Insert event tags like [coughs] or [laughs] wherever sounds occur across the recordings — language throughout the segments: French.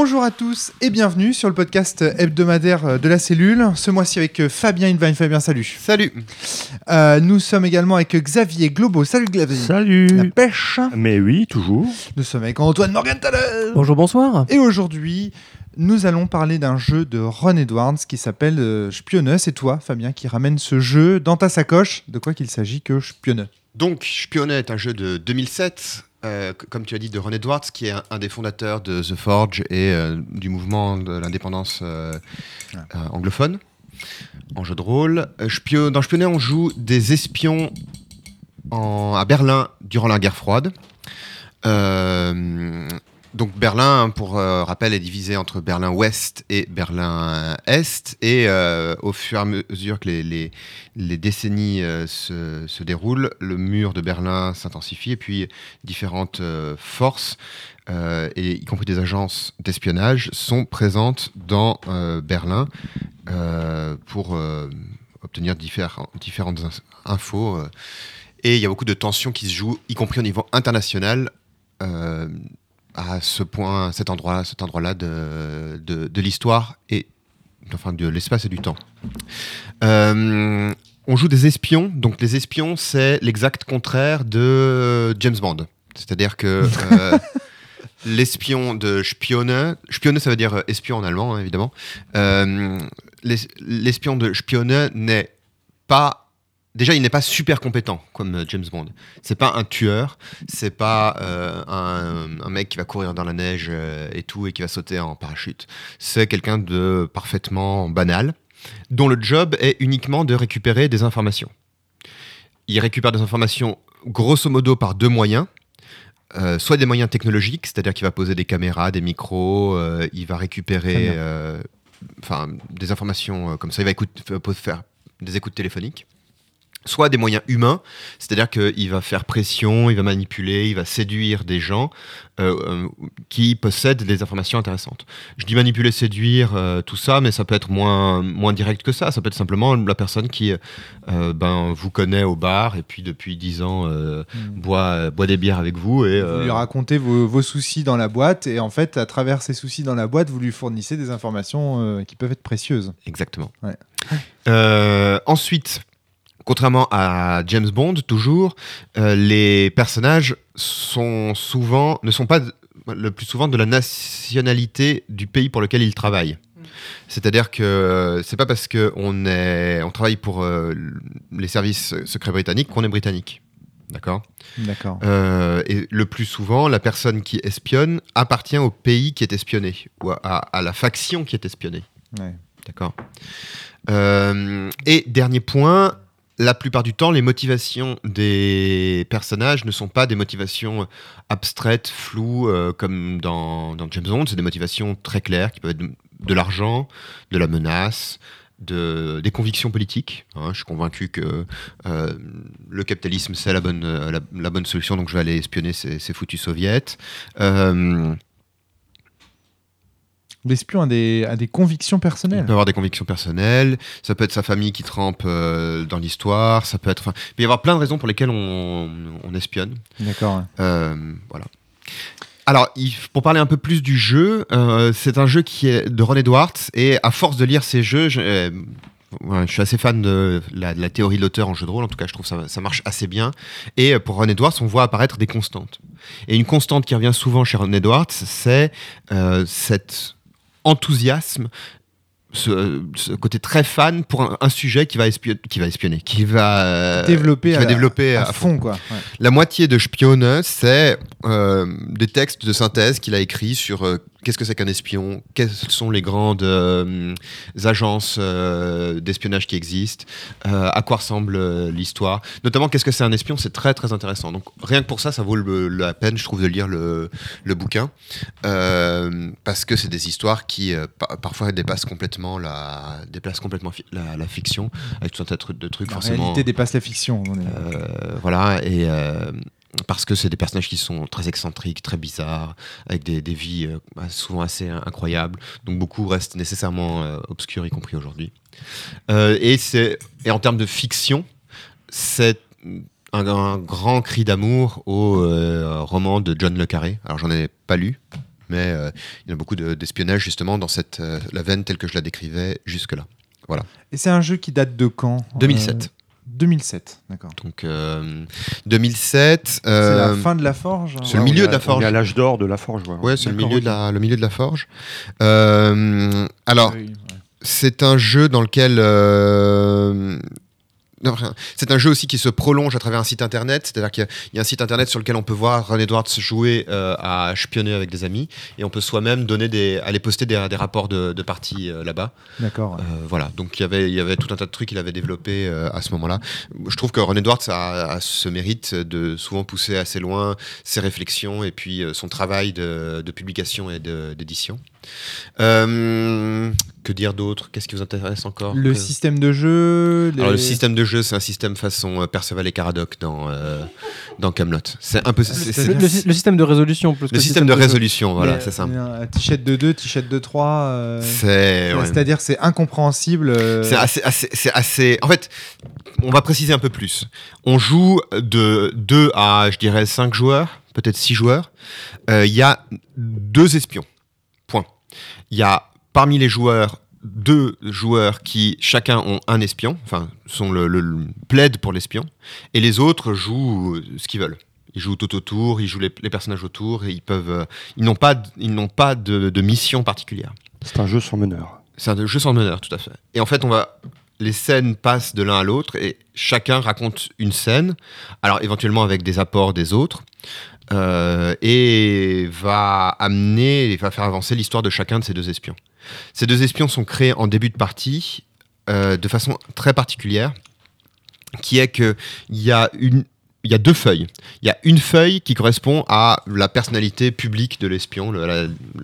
Bonjour à tous et bienvenue sur le podcast hebdomadaire de la cellule. Ce mois-ci avec Fabien Invine. Fabien, salut. Salut. Euh, nous sommes également avec Xavier Globo. Salut Xavier. Salut. La pêche. Mais oui, toujours. Nous sommes avec Antoine Morgenthaler. Bonjour, bonsoir. Et aujourd'hui, nous allons parler d'un jeu de Ron Edwards qui s'appelle euh, Spionneux. C'est toi, Fabien, qui ramène ce jeu dans ta sacoche. De quoi qu'il s'agit que Spionneux Donc, Spionneux est un jeu de 2007 euh, comme tu as dit, de Ron Edwards, qui est un, des fondateurs de The Forge et euh, du mouvement de l'indépendance euh, anglophone, en jeu de rôle. dans Spionner, on joue des espions à Berlin durant la guerre froide. Donc Berlin, pour euh, rappel, est divisé entre Berlin Ouest et Berlin Est. Et euh, au fur et à mesure que les, décennies euh, se, déroulent, le mur de Berlin s'intensifie et puis différentes forces, y compris des agences d'espionnage, sont présentes dans Berlin pour obtenir différentes infos. et il y a beaucoup de tensions qui se jouent, y compris au niveau international à ce point, cet endroit, cet endroit-là de, de, l'histoire et enfin de l'espace et du temps. Euh, on joue des espions, donc les espions c'est l'exact contraire de James Bond. C'est-à-dire que euh, [laughs] l'espion de Spionne, Spionne ça veut dire espion en allemand hein, évidemment, euh, l'espion de Spionne n'est pas déjà, il n'est pas super compétent comme euh, James Bond. C'est pas un tueur, c'est pas euh, un, mec qui va courir dans la neige euh, et tout et qui va sauter en parachute. C'est quelqu'un de parfaitement banal, dont le job est uniquement de récupérer des informations. Il récupère des informations grosso modo par deux moyens. soit des moyens technologiques, c'est-à-dire qu'il va poser des caméras, des micros, il va récupérer enfin, des informations comme ça, il va faire des écoutes téléphoniques soit des moyens humains, c'est-à-dire qu'il va faire pression, il va manipuler, il va séduire des gens euh, euh, qui possèdent des informations intéressantes. Je dis manipuler, séduire, euh, tout ça, mais ça peut être moins, moins direct que ça. Ça peut être simplement la personne qui ben, vous connaît au bar et puis depuis 10 ans hmm. boit, boit des bières avec vous. Et, vous lui racontez vos, vos, soucis dans la boîte et en fait, à travers ces soucis dans la boîte, vous lui fournissez des informations qui peuvent être précieuses. Exactement. ensuite, Contrairement à James Bond, toujours, euh, les personnages sont souvent, ne sont pas le plus souvent de la nationalité du pays pour lequel ils travaillent. Mm. C'est-à-dire que c'est pas parce qu'on on travaille pour euh, les services secrets britanniques qu'on est britannique. D'accord? D'accord. Euh, et le plus souvent, la personne qui espionne appartient au pays qui est espionné, ou à, la faction qui est espionnée. D'accord? Et dernier point, la plupart du temps, les motivations des personnages ne sont pas des motivations abstraites, floues, euh, comme dans, James Bond. C'est des motivations très claires qui peuvent être de, l'argent, de la menace, de, des convictions politiques. Hein. je suis convaincu que euh, le capitalisme, c'est la bonne, la, bonne solution, donc je vais aller espionner ces, ces foutus soviets. Euh, L'espion a des, a des convictions personnelles. Il peut avoir des convictions personnelles. Ça peut être sa famille qui trempe euh, dans l'histoire. Ça peut être. Il peut y avoir plein de raisons pour lesquelles on, on espionne. D'accord. Euh, voilà. Alors, pour parler un peu plus du jeu, euh, c'est un jeu qui est de Ron Edwards et à force de lire ces jeux, je, je suis assez fan de la, de la théorie de l'auteur en jeu de rôle. En tout cas, je trouve que ça, ça marche assez bien. Et pour Ron Edwards, on voit apparaître des constantes. Et une constante qui revient souvent chez Ron Edwards, c'est cette enthousiasme ce, côté très fan pour un, sujet qui va, espionner, qui va espionner, qui va euh, développer, à, développer à, fond. quoi. La moitié de Spionne, c'est euh, des textes de synthèse qu'il a écrits sur euh, qu'est-ce que c'est qu'un espion, quelles sont les grandes agences d'espionnage qui existent, à quoi ressemble l'histoire, notamment qu'est-ce que c'est un espion, c'est très très intéressant. Donc rien que pour ça, ça vaut la peine, je trouve, de lire le, le bouquin, parce que c'est des histoires qui parfois dépassent complètement la complètement la, fiction avec tout un tas de trucs. La réalité dépasse la fiction. Euh, voilà et euh, parce que c'est des personnages qui sont très excentriques, très bizarres, avec des, vies euh, souvent assez incroyables. Donc beaucoup restent nécessairement obscurs, y compris aujourd'hui. et c'est et en termes de fiction, c'est un, grand cri d'amour au roman de John le Carré. Alors j'en ai pas lu, mais euh, il y a beaucoup de- d'espionnage justement dans cette euh, la veine telle que je la décrivais jusque-là. Et c'est un jeu qui date de quand? 2007. Euh, 2007, d'accord. Donc euh, 2007. C'est la euh, fin de la forge hein. c'est le on milieu de la forge. On est à l'âge d'or de la forge. ouais. Ouais, c'est le milieu, de la, le milieu de la forge. Euh, alors, Oui, ouais. c'est un jeu dans lequel. C'est un jeu aussi qui se prolonge à travers un site internet, c'est-à-dire qu'il y a- il y a un site internet sur lequel on peut voir Ron Edwards jouer euh, à espionner avec des amis, et on peut soi-même donner des, aller poster des, des rapports de, de parties euh, là-bas. D'accord. ouais. Euh, voilà, donc il y avait, il y avait tout un tas de trucs qu'il avait développé à ce moment-là. Je trouve que Ron Edwards a, a ce mérite de souvent pousser assez loin ses réflexions et puis son travail de, de publication et d'édition. Euh, que dire d'autre? Qu'est-ce qui vous intéresse encore Le Que- système de jeu. les- Alors le système de jeu, c'est un système façon euh, Perceval et Caradoc dans euh, dans Camelot. C'est un peu Le, le sy- le système de résolution plus le système de résolution. Voilà, c'est ça. Un t-shirt de 2, t-shirt de 3. euh, C'est ouais. C'est-à-dire c'est incompréhensible. euh, C'est assez, assez- c'est assez. En fait, on va préciser un peu plus. On joue de 2 à, je dirais, 5 joueurs, peut-être 6 joueurs. Euh, Il y a deux espions. Il y a parmi les joueurs deux joueurs qui chacun ont un espion, enfin sont le, le- le- plaident pour l'espion, et les autres jouent euh, ce qu'ils veulent. Ils jouent tout autour, ils jouent les, les personnages autour, et ils peuvent, euh, ils n'ont pas, ils n'ont pas de- de mission particulière. C'est un jeu sans meneur. C'est un jeu sans meneur, tout à fait. Et en fait, on va, les scènes passent de l'un à l'autre et chacun raconte une scène, alors éventuellement avec des apports des autres, euh, et va amener, va faire avancer l'histoire de chacun de ces deux espions. Ces deux espions sont créés en début de partie euh, de façon très particulière, qui est que il y a une il y a deux feuilles. Il y a une feuille qui correspond à la personnalité publique de l'espion,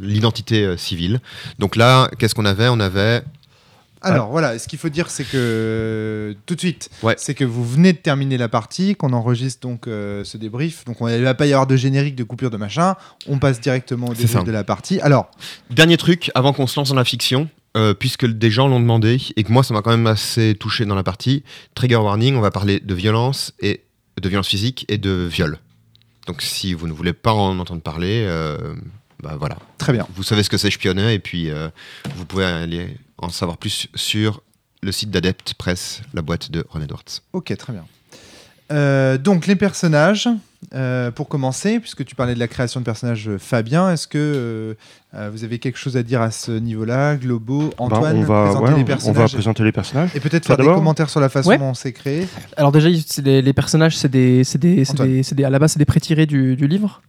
l'identité euh, civile. Donc là, qu'est-ce qu'on avait? On avait Alors voilà, ce qu'il faut dire, c'est que tout de suite, Ouais. c'est que vous venez de terminer la partie, qu'on enregistre donc euh, ce débrief. Donc on- il ne va pas y avoir de générique, de coupure, de machin. On passe directement au débrief de la partie. Alors, Dernier truc, avant qu'on se lance dans la fiction, euh, puisque des gens l'ont demandé, et que moi ça m'a quand même assez touché dans la partie, trigger warning, on va parler de violence, et de violence physique et de viol. Donc si vous ne voulez pas en entendre parler, euh, bah voilà. très bien. Vous savez ce que c'est espionner, et puis euh, vous pouvez aller en savoir plus sur le site d'Adept Press, la boîte de Ron Edwards. Ok, très bien. Euh, donc les personnages, euh, pour commencer, puisque tu parlais de la création de personnages, euh, Fabien, est-ce que euh, vous avez quelque chose à dire à ce niveau-là Globo, Ben, Antoine, on, va, présenter ouais, les on- on va personnages présenter les personnages. et peut-être faire des commentaires sur la façon Ouais. dont c'est créé. Alors déjà, les, les personnages, c'est des, c'est des, des- à la base, c'est des pré-tirés du, du livre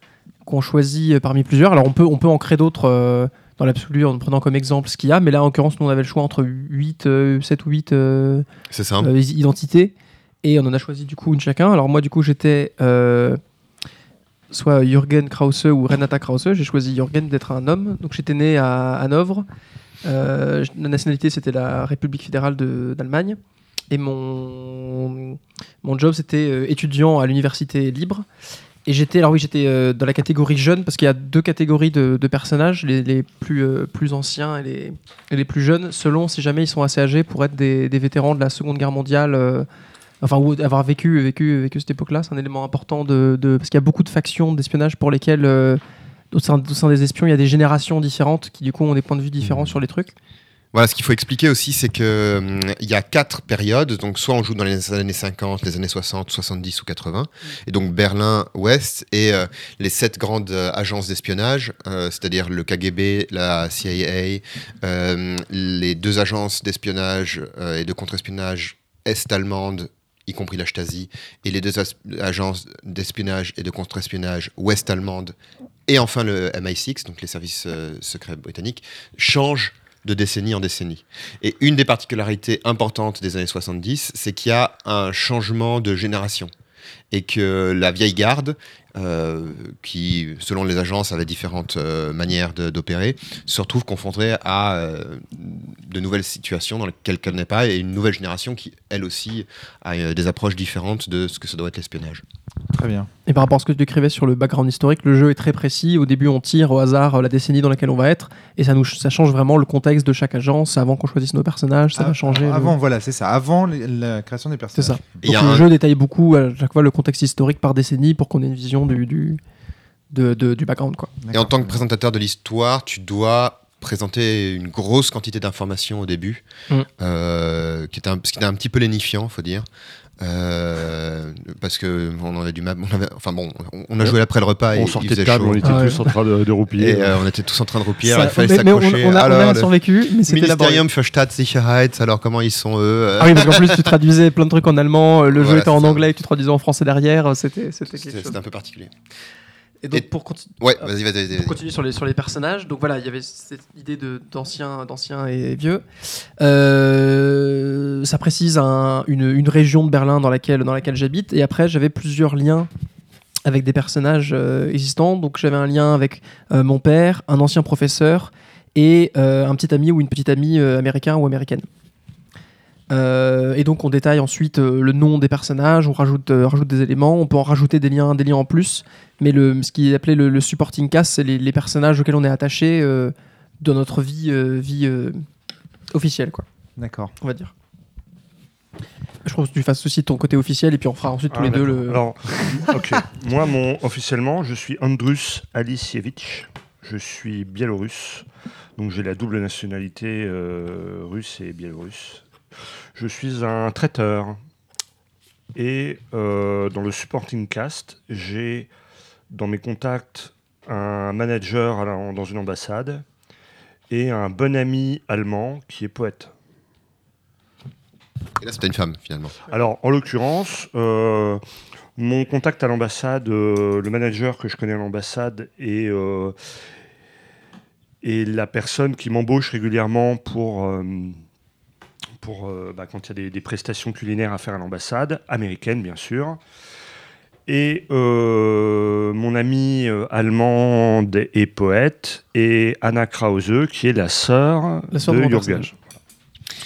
qu'on choisit parmi plusieurs. Alors on peut, on peut en créer d'autres euh, dans l'absolu en prenant comme exemple ce qu'il y a, mais là en l'occurrence, nous on avait le choix entre 8, 7 ou 8 euh, ça euh, identités et on en a choisi du coup une chacun. Alors moi du coup j'étais euh, soit Jürgen Krause ou Renata Krause. J'ai choisi Jürgen d'être un homme. Donc j'étais né à Hanovre. Euh, la nationalité c'était la République fédérale d'Allemagne. Et mon, mon job c'était euh, étudiant à l'université libre. Et j'étais, alors oui, j'étais euh, dans la catégorie jeune parce qu'il y a deux catégories de, de personnages, les, les plus, euh, plus anciens et les, et les plus jeunes, selon si jamais ils sont assez âgés pour être des, des vétérans de la Seconde Guerre mondiale, euh, enfin, ou avoir vécu, vécu, vécu cette époque-là. C'est un élément important de, de- parce qu'il y a beaucoup de factions d'espionnage pour lesquelles, au, sein, au sein des espions, il y a des générations différentes qui, du coup, ont des points de vue différents Mhm. sur les trucs. Voilà, ce qu'il faut expliquer aussi, c'est que hum, y a quatre périodes. Donc, soit on joue dans les années 50, les années 60, 70 ou 80. Et donc, Berlin-Ouest et euh, les sept grandes euh, agences d'espionnage, euh, c'est-à-dire le KGB, la CIA, les deux agences d'espionnage et de contre-espionnage est-allemandes, y compris la Stasi, et les deux agences d'espionnage et de contre-espionnage ouest-allemandes, et enfin le MI6, donc les services euh, secrets britanniques, changent de décennie en décennie. Et une des particularités importantes des années 70, c'est qu'il y a un changement de génération. Et que la vieille garde, euh, qui, selon les agences, avait différentes euh, manières d'opérer, se retrouve confrontée à euh, de nouvelles situations dans lesquelles elle n'est pas, et une nouvelle génération qui, elle aussi, a euh, des approches différentes de ce que ça doit être l'espionnage. Très bien. Et par rapport à ce que tu décrivais sur le background historique, le jeu est très précis. Au début, on tire au hasard la décennie dans laquelle on va être, et ça, nous, ça change vraiment le contexte de chaque agence. Avant qu'on choisisse nos personnages, ça Ah, va changer. le- Avant, voilà, c'est ça. Avant la création des C'est personnages. ça. Et il y Donc a le un- jeu détaille beaucoup à chaque fois le contexte historique par décennie pour qu'on ait une vision du, du, de, de- du background. Quoi. Et en tant que présentateur de l'histoire, tu dois présenter une grosse quantité d'informations au début, Mm. euh, qui était un, ce qui était un petit peu lénifiant, faut dire. Euh, parce que on avait du mal. on avait- enfin bon, on, on a joué après le repas et on il sortait de table, chaud. on était Ah ouais. tous en train de, de roupiller. Et euh, on était tous en train de roupir, Ça- il fallait on, s'accrocher. on a, on a Alors, le survécu, mais c'était. Ministerium für Staatssicherheit, alors comment ils sont eux euh, Ah oui, parce qu'en plus, tu traduisais plein de trucs en allemand, euh, le jeu Voilà, était en anglais et tu traduisais en français derrière, euh, c'était c'était quelque chose. c'était un peu particulier. Et donc, Et- pour, conti- Ouais, continuer sur les, sur les personnages, donc voilà, il y avait cette idée d'anciens d'anciens et vieux. Euh, ça précise un- une, une région de Berlin dans laquelle, dans laquelle j'habite, et après, j'avais plusieurs liens avec des personnages euh, existants. Donc, j'avais un lien avec euh, mon père, un ancien professeur, et un petit ami ou une petite amie américain ou américaine. Euh, et donc on détaille ensuite euh, le nom des personnages, on rajoute, euh, rajoute des éléments, on peut en rajouter des liens, des liens en plus, mais le, ce qui est appelé le, le supporting cast, c'est les, les personnages auxquels on est attaché euh, dans notre vie, euh, vie euh, officielle, quoi, D'accord. on va dire. Je pense que tu fasses aussi ton côté officiel et puis on fera ensuite tous Ah, les deux le. Alors, [laughs] ok. Moi, mon, officiellement, je suis Andrus Alisievich. Je suis biélorusse. Donc, j'ai la double nationalité euh, russe et biélorusse. Je suis un traiteur. Et euh, dans le supporting cast, j'ai dans mes contacts un manager la- dans une ambassade et un bon ami allemand qui est poète. Et là, c'était une femme, finalement. Alors, en l'occurrence, euh, mon contact à l'ambassade, euh, le manager que je connais à l'ambassade et, euh, et la personne qui m'embauche régulièrement pour, pour euh, bah, quand il y a des, des prestations culinaires à faire à l'ambassade, américaine bien sûr. Et euh, mon amie euh, allemande et poète, et Anna Krause, qui est la sœur de de Jürgen.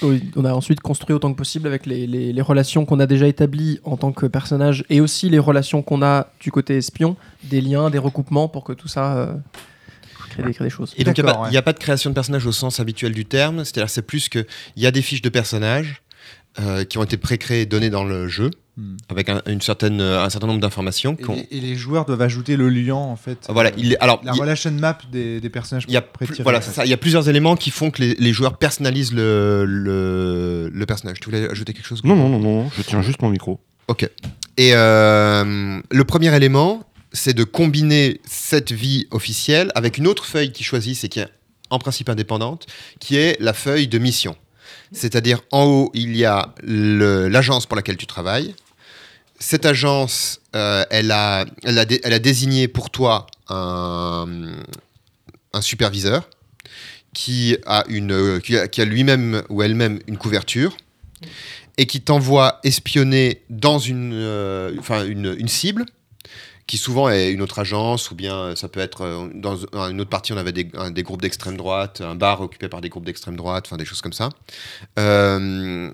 Oui, on a ensuite construit autant que possible avec les, les- les relations qu'on a déjà établies en tant que personnage et aussi les relations qu'on a du côté espion, des liens, des recoupements pour que tout ça euh, crée, des, choses. Et donc, il n'y a, ouais. pas- y a pas de création de personnage au sens habituel du terme. C'est-à-dire, c'est plus que il y a des fiches de personnages euh, qui ont été pré-créées et données dans le jeu, Hmm. avec un, une certaine, euh, un certain nombre d'informations. Et, les- et les joueurs doivent ajouter le lien en fait. Ah, Voilà, euh, il alors, la il- relation map des, des personnages. il y a voilà, ça. Il y a plusieurs éléments qui font que les, les joueurs personnalisent le, le, le personnage. Tu voulais ajouter quelque chose Non, non, non, non, je tiens juste mon micro. Ok. Et euh, le premier élément, c'est de combiner cette vie officielle avec une autre feuille qu'ils choisissent et qui est en principe indépendante, qui est la feuille de mission. C'est-à-dire, en haut, il y a l'agence pour laquelle tu travailles. Cette agence, euh, elle, a, désigné pour toi un, superviseur qui a, lui-même ou elle-même une couverture et qui t'envoie espionner dans une, euh, cible qui souvent est une autre agence ou bien euh, ça peut être euh, dans une autre partie on avait des, un- des groupes d'extrême droite un bar occupé par des groupes d'extrême droite enfin des choses comme ça Euh,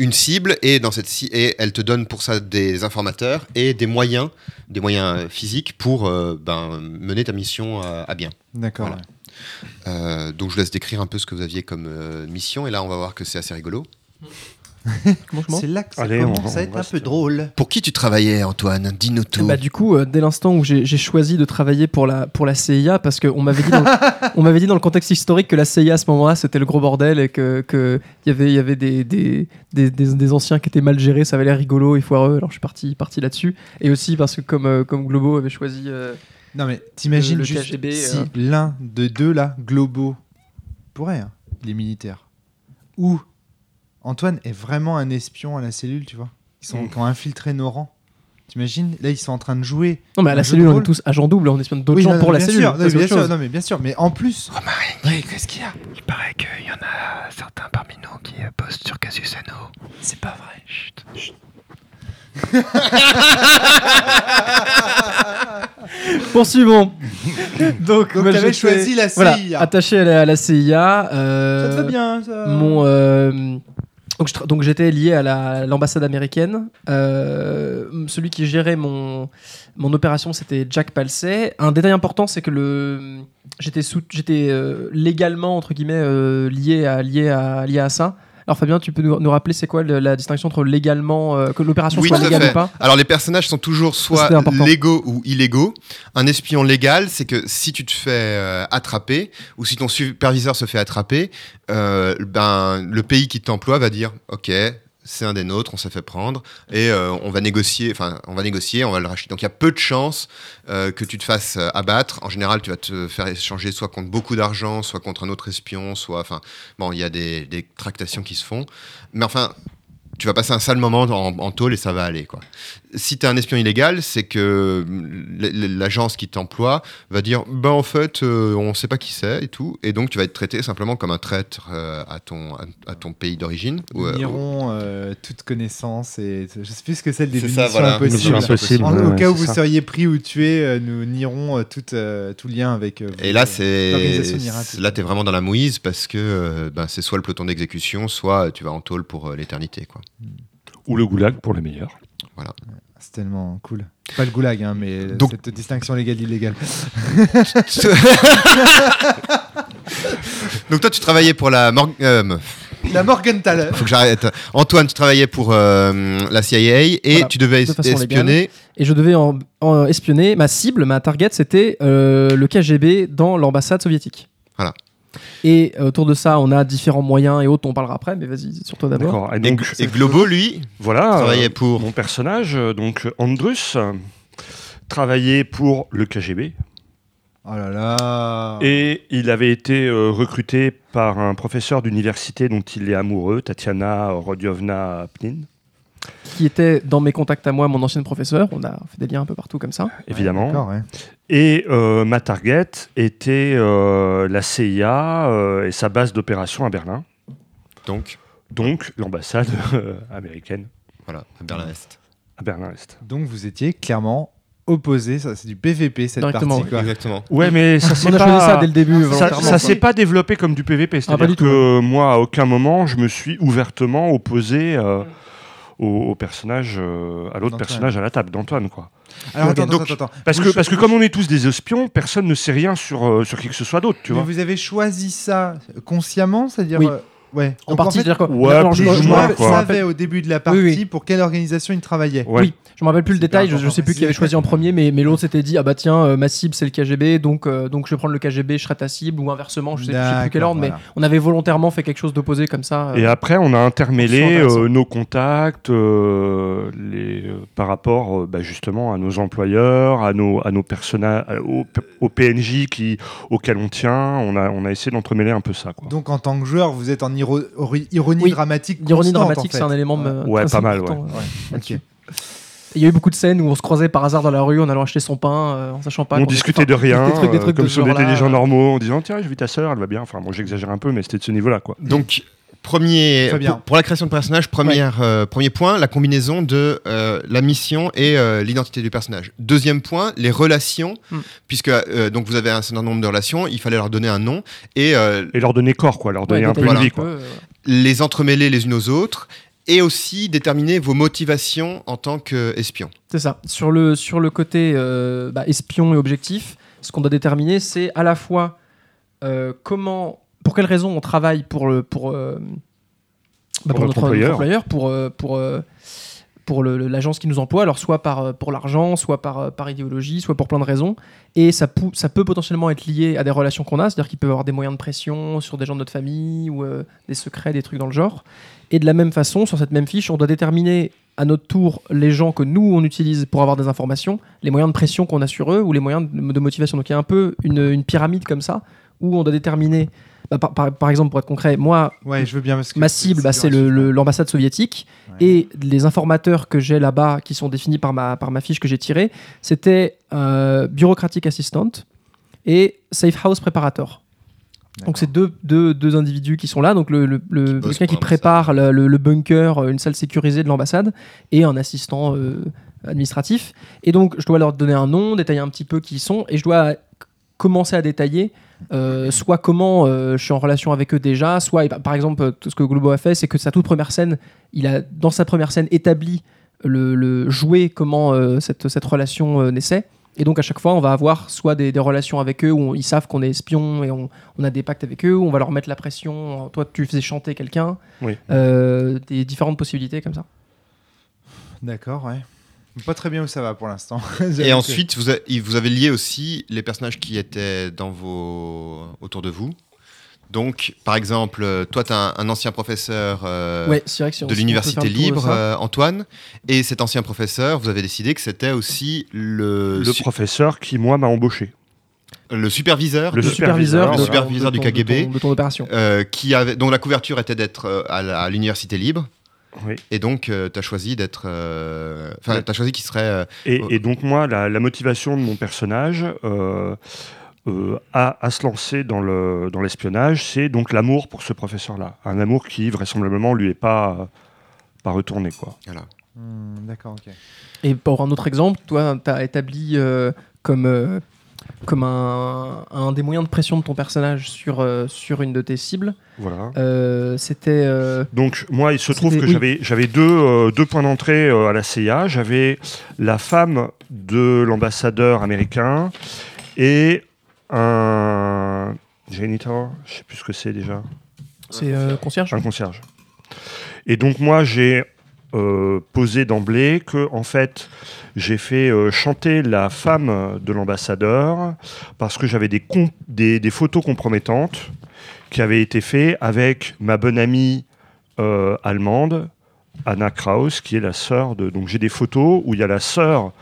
une cible et dans cette et elle te donne pour ça des informateurs et des moyens des moyens physiques pour euh, ben, mener ta mission à, à bien D'accord. Voilà. ouais. Euh, donc je vous laisse décrire un peu ce que vous aviez comme mission et là on va voir que c'est assez rigolo [laughs] C'est là que ça Allez, commence on- à on être un peu drôle. Pour qui tu travaillais, Antoine Dis-nous tout. Bah, du coup, euh, dès l'instant où j'ai choisi de travailler pour la, pour la CIA, parce qu'on m'avait dit, dans le- [laughs] on m'avait dit dans le contexte historique que la CIA à ce moment-là c'était le gros bordel et qu'il que y avait, y avait des, des, des, des- des anciens qui étaient mal gérés, ça avait l'air rigolo et foireux, alors je suis parti, parti là-dessus. Et aussi parce que comme, euh, comme Globo avait choisi. euh, Non mais t'imagines juste KGB, si euh. l'un de deux là, globaux, pourrait, hein, les militaires, ou Antoine est vraiment un espion à la cellule, tu vois, ils sont Mm. qui ont infiltré nos rangs. T'imagines Là, ils sont en train de jouer. Non, mais à la cellule, on est tous agents doubles, on espionne d'autres Oui, gens non, pour la cellule. sûr, non, bien sûr, non, mais bien sûr, mais en plus. Oui, qu'est-ce qu'il y a? Il paraît qu'il y en a certains parmi nous qui postent sur Casus Anno. C'est pas vrai. Chut, chut. [laughs] Poursuivons. Donc, Donc choisi la Voilà, CIA. attaché à la, à la CIA. euh, Ça te va bien, ça? Mon, euh, donc, j'étais lié à la- l'ambassade américaine. Euh, celui qui gérait mon, mon opération, c'était Jack Palsey. Un détail important, c'est que le, j'étais, j'étais euh, légalement, entre guillemets, euh, lié, à, lié, à, lié à ça. Alors Fabien, tu peux nous, nous rappeler c'est quoi le- la distinction entre légalement, euh, que l'opération Oui, soit légale ou pas Alors les personnages sont toujours soit légaux ou illégaux. Un espion légal, c'est que si tu te fais euh, attraper ou si ton superviseur se fait attraper, euh, ben le pays qui t'emploie va dire OK. C'est un des nôtres, on s'est fait prendre et euh, on va négocier. Enfin, on va négocier, on va le racheter. Donc il y a peu de chances euh, que tu te fasses euh, abattre. En général, tu vas te faire échanger soit contre beaucoup d'argent, soit contre un autre espion, soit. Enfin, bon, il y a des, tractations qui se font. Mais enfin, tu vas passer un sale moment en, en tôle et ça va aller. Quoi. Si tu es un espion illégal, c'est que l'agence qui t'emploie va dire ben en fait, euh, on sait pas qui c'est et tout. Et donc, tu vas être traité simplement comme un traître euh, à, ton, à, ton pays d'origine. ou, euh, Nous nierons euh, toute connaissance et je sais plus ce que c'est le début C'est de ça, voilà. Impossible. En- Ouais, au ouais, cas où vous ça. seriez pris ou tué, euh, nous nierons euh, tout, euh, tout lien avec. euh, Et là, c'est là, t'es vraiment dans la mouise parce que euh, ben, c'est soit le peloton d'exécution, soit tu vas en tôle pour euh, l'éternité. Quoi. Ou le goulag pour les meilleurs. C'est tellement cool. Pas le goulag, hein, mais Donc- cette distinction légale-illégale. [laughs] Donc toi, tu travaillais pour la Mor- euh, La Morgenthal. faut que j'arrête. Antoine, tu travaillais pour euh, la CIA et Voilà, tu devais de espionner. Et je devais en, en espionner. Ma cible, ma target, c'était euh, le KGB dans l'ambassade soviétique. Voilà. Et euh, autour de ça, on a différents moyens et autres, on parlea après, mais vas-y, sur toi d'abord. D'accord. Et Et, donc, et Globo, lui, voilà. travaillait euh, pour. Mon personnage, euh, donc Andrus, euh, travaillait pour le KGB Oh là là. et il avait été euh, recruté par un professeur d'université dont il est amoureux, Tatiana Rodiovna Pnin, Qui était dans mes contacts à moi, mon ancien professeur. On a fait des liens un peu partout comme ça. évidemment. Ouais. Et euh, ma target était euh, la CIA euh, et sa base d'opération à Berlin, Donc, donc l'ambassade euh, américaine voilà, à Berlin-Est. à Berlin-Est. Donc vous étiez clairement opposés. Ça, c'est du PVP cette Directement, partie. Quoi. Exactement. Ouais, mais ça a pas... ça dès le début, Ça, s'est pas développé comme du PVP, Ah, c'est-à-dire que moi, à aucun moment, je me suis ouvertement opposé euh, au, au personnage, euh, à l'autre personnage à la table, d'Antoine, quoi. Alors attends, Donc, attends, attends. Parce que, parce que comme on est tous des espions, personne ne sait rien sur, euh, sur qui que ce soit d'autre, tu mais vois. vous avez choisi ça consciemment, c'est-à-dire. Oui. Ouais. En Donc, partie, fait, c'est-à-dire quoi Ouais, je, quoi. au début de la partie Oui, oui. pour quelle organisation il travaillait. Ouais. Oui, je me rappelle plus le détail, je, je sais plus qui avait choisi en premier, mais, mais l'autre s'était dit ah bah tiens, euh, ma cible c'est le KGB, donc, euh, donc je vais prendre le KGB, je serai ta cible, ou inversement, je sais, je sais plus quel ordre, mais on avait volontairement fait quelque chose d'opposé comme ça. euh, Et après, on a intermêlé euh, nos contacts euh, les, euh, par rapport euh, bah, justement à nos employeurs, à nos, à nos personnages, aux, aux PNJ qui, auxquels on tient. On a, on a essayé d'entremêler un peu ça. Quoi. Donc en tant que joueur, vous êtes en iro- ironie Oui. dramatique. L'ironie dramatique, en fait. c'est un élément. euh, Ouais, pas mal, Ouais. Il y a eu beaucoup de scènes où on se croisait par hasard dans la rue en allant acheter son pain, euh, en sachant pas. on qu'on discutait était- de rien, Des trucs, des euh, trucs comme de si on était des gens normaux, en disant tiens, j'ai vu ta sœur, elle va bien. Enfin, moi j'exagère un peu, mais c'était de ce niveau-là. Quoi. Donc, premier, pour, pour la création de personnage, première, euh, premier point, la combinaison de euh, la mission et euh, l'identité du personnage. Deuxième point, les relations, Hmm. puisque euh, donc vous avez un certain nombre de relations, il fallait leur donner un nom et euh, Et leur donner corps, quoi, leur Ouais, donner un peu détailler une vie. Quoi. euh, les entremêler les unes aux autres et aussi déterminer vos motivations en tant qu'espion. C'est ça. Sur le, sur le côté euh, bah, espion et objectif, ce qu'on doit déterminer, c'est à la fois euh, comment, pour quelles raisons on travaille pour, le, pour, euh, bah, Pour notre employeur. pour, euh, pour, euh, pour l'agence qui nous emploie, alors soit par, pour l'argent, soit par, par idéologie, soit pour plein de raisons. Et ça, ça peut potentiellement être lié à des relations qu'on a, c'est-à-dire qu'il peut y avoir des moyens de pression sur des gens de notre famille ou euh, des secrets, des trucs dans le genre. Et de la même façon, sur cette même fiche, on doit déterminer à notre tour les gens que nous on utilise pour avoir des informations, les moyens de pression qu'on a sur eux ou les moyens de, de motivation. Donc il y a un peu une, une pyramide comme ça où on doit déterminer, bah, par, par- par exemple pour être concret, moi Ouais, je veux bien parce que ma cible bah, c'est le- le- l'ambassade soviétique Ouais. et les informateurs que j'ai là-bas qui sont définis par ma, par ma fiche que j'ai tirée, c'était euh, bureaucratic assistant et safe house preparator. Donc c'est deux, deux, deux individus qui sont là, donc le, le, le- quelqu'un qui prépare le, le- le bunker, euh, une salle sécurisée de l'ambassade, et un assistant euh, administratif. Et donc je dois leur donner un nom, détailler un petit peu qui ils sont, et je dois commencer à détailler euh, soit comment euh, je suis en relation avec eux déjà, soit et par- exemple euh, tout ce que Globo a fait, c'est que sa toute première scène, il a dans sa première scène établi le, le jouer comment euh, cette, cette relation euh, naissait. Et donc à chaque fois, on va avoir soit des, des relations avec eux où on- ils savent qu'on est espion et on, on a des pactes avec eux, où on va leur mettre la pression. Toi, tu faisais chanter quelqu'un. Oui. Euh, des différentes possibilités comme ça. D'accord, ouais. Pas très bien où ça va pour l'instant. [laughs] Et ensuite, vous, a- vous avez lié aussi les personnages qui étaient dans vos... autour de vous. Donc, par exemple, euh, toi, tu as un, un ancien professeur euh, ouais, de l'université libre, euh, Antoine. Et cet ancien professeur, vous avez décidé que c'était aussi le, Le su- professeur qui, moi, m'a embauché. le superviseur, Le superviseur, superviseur, de, le superviseur de du KGB. de ton, de ton opération. euh, qui avait, dont la couverture était d'être à l'université libre. Oui. Et donc, tu as choisi d'être. euh, Enfin, tu as choisi qu'il serait. euh, Et, et donc moi, la, la motivation de mon personnage euh, euh, à, à se lancer dans le dans l'espionnage, c'est donc l'amour pour ce professeur-là, un amour qui vraisemblablement lui est pas pas retourné quoi. voilà. Hmm, D'accord, ok. Et pour un autre exemple, toi, tu as établi euh, comme, euh, comme un, un des moyens de pression de ton personnage sur, euh, sur une de tes cibles. Voilà. Euh, C'était. euh, Donc moi, il se trouve que oui. j'avais j'avais deux deux points d'entrée à la CIA. J'avais la femme de l'ambassadeur américain et un janitor, je sais plus ce que c'est déjà. c'est concierge un concierge. Et donc moi j'ai euh, posé d'emblée que en fait j'ai fait euh, chanter la femme de l'ambassadeur parce que j'avais des, com- des, des photos compromettantes qui avaient été faites avec ma bonne amie euh, allemande Anna Kraus qui est la sœur de donc j'ai des photos où il y a la sœur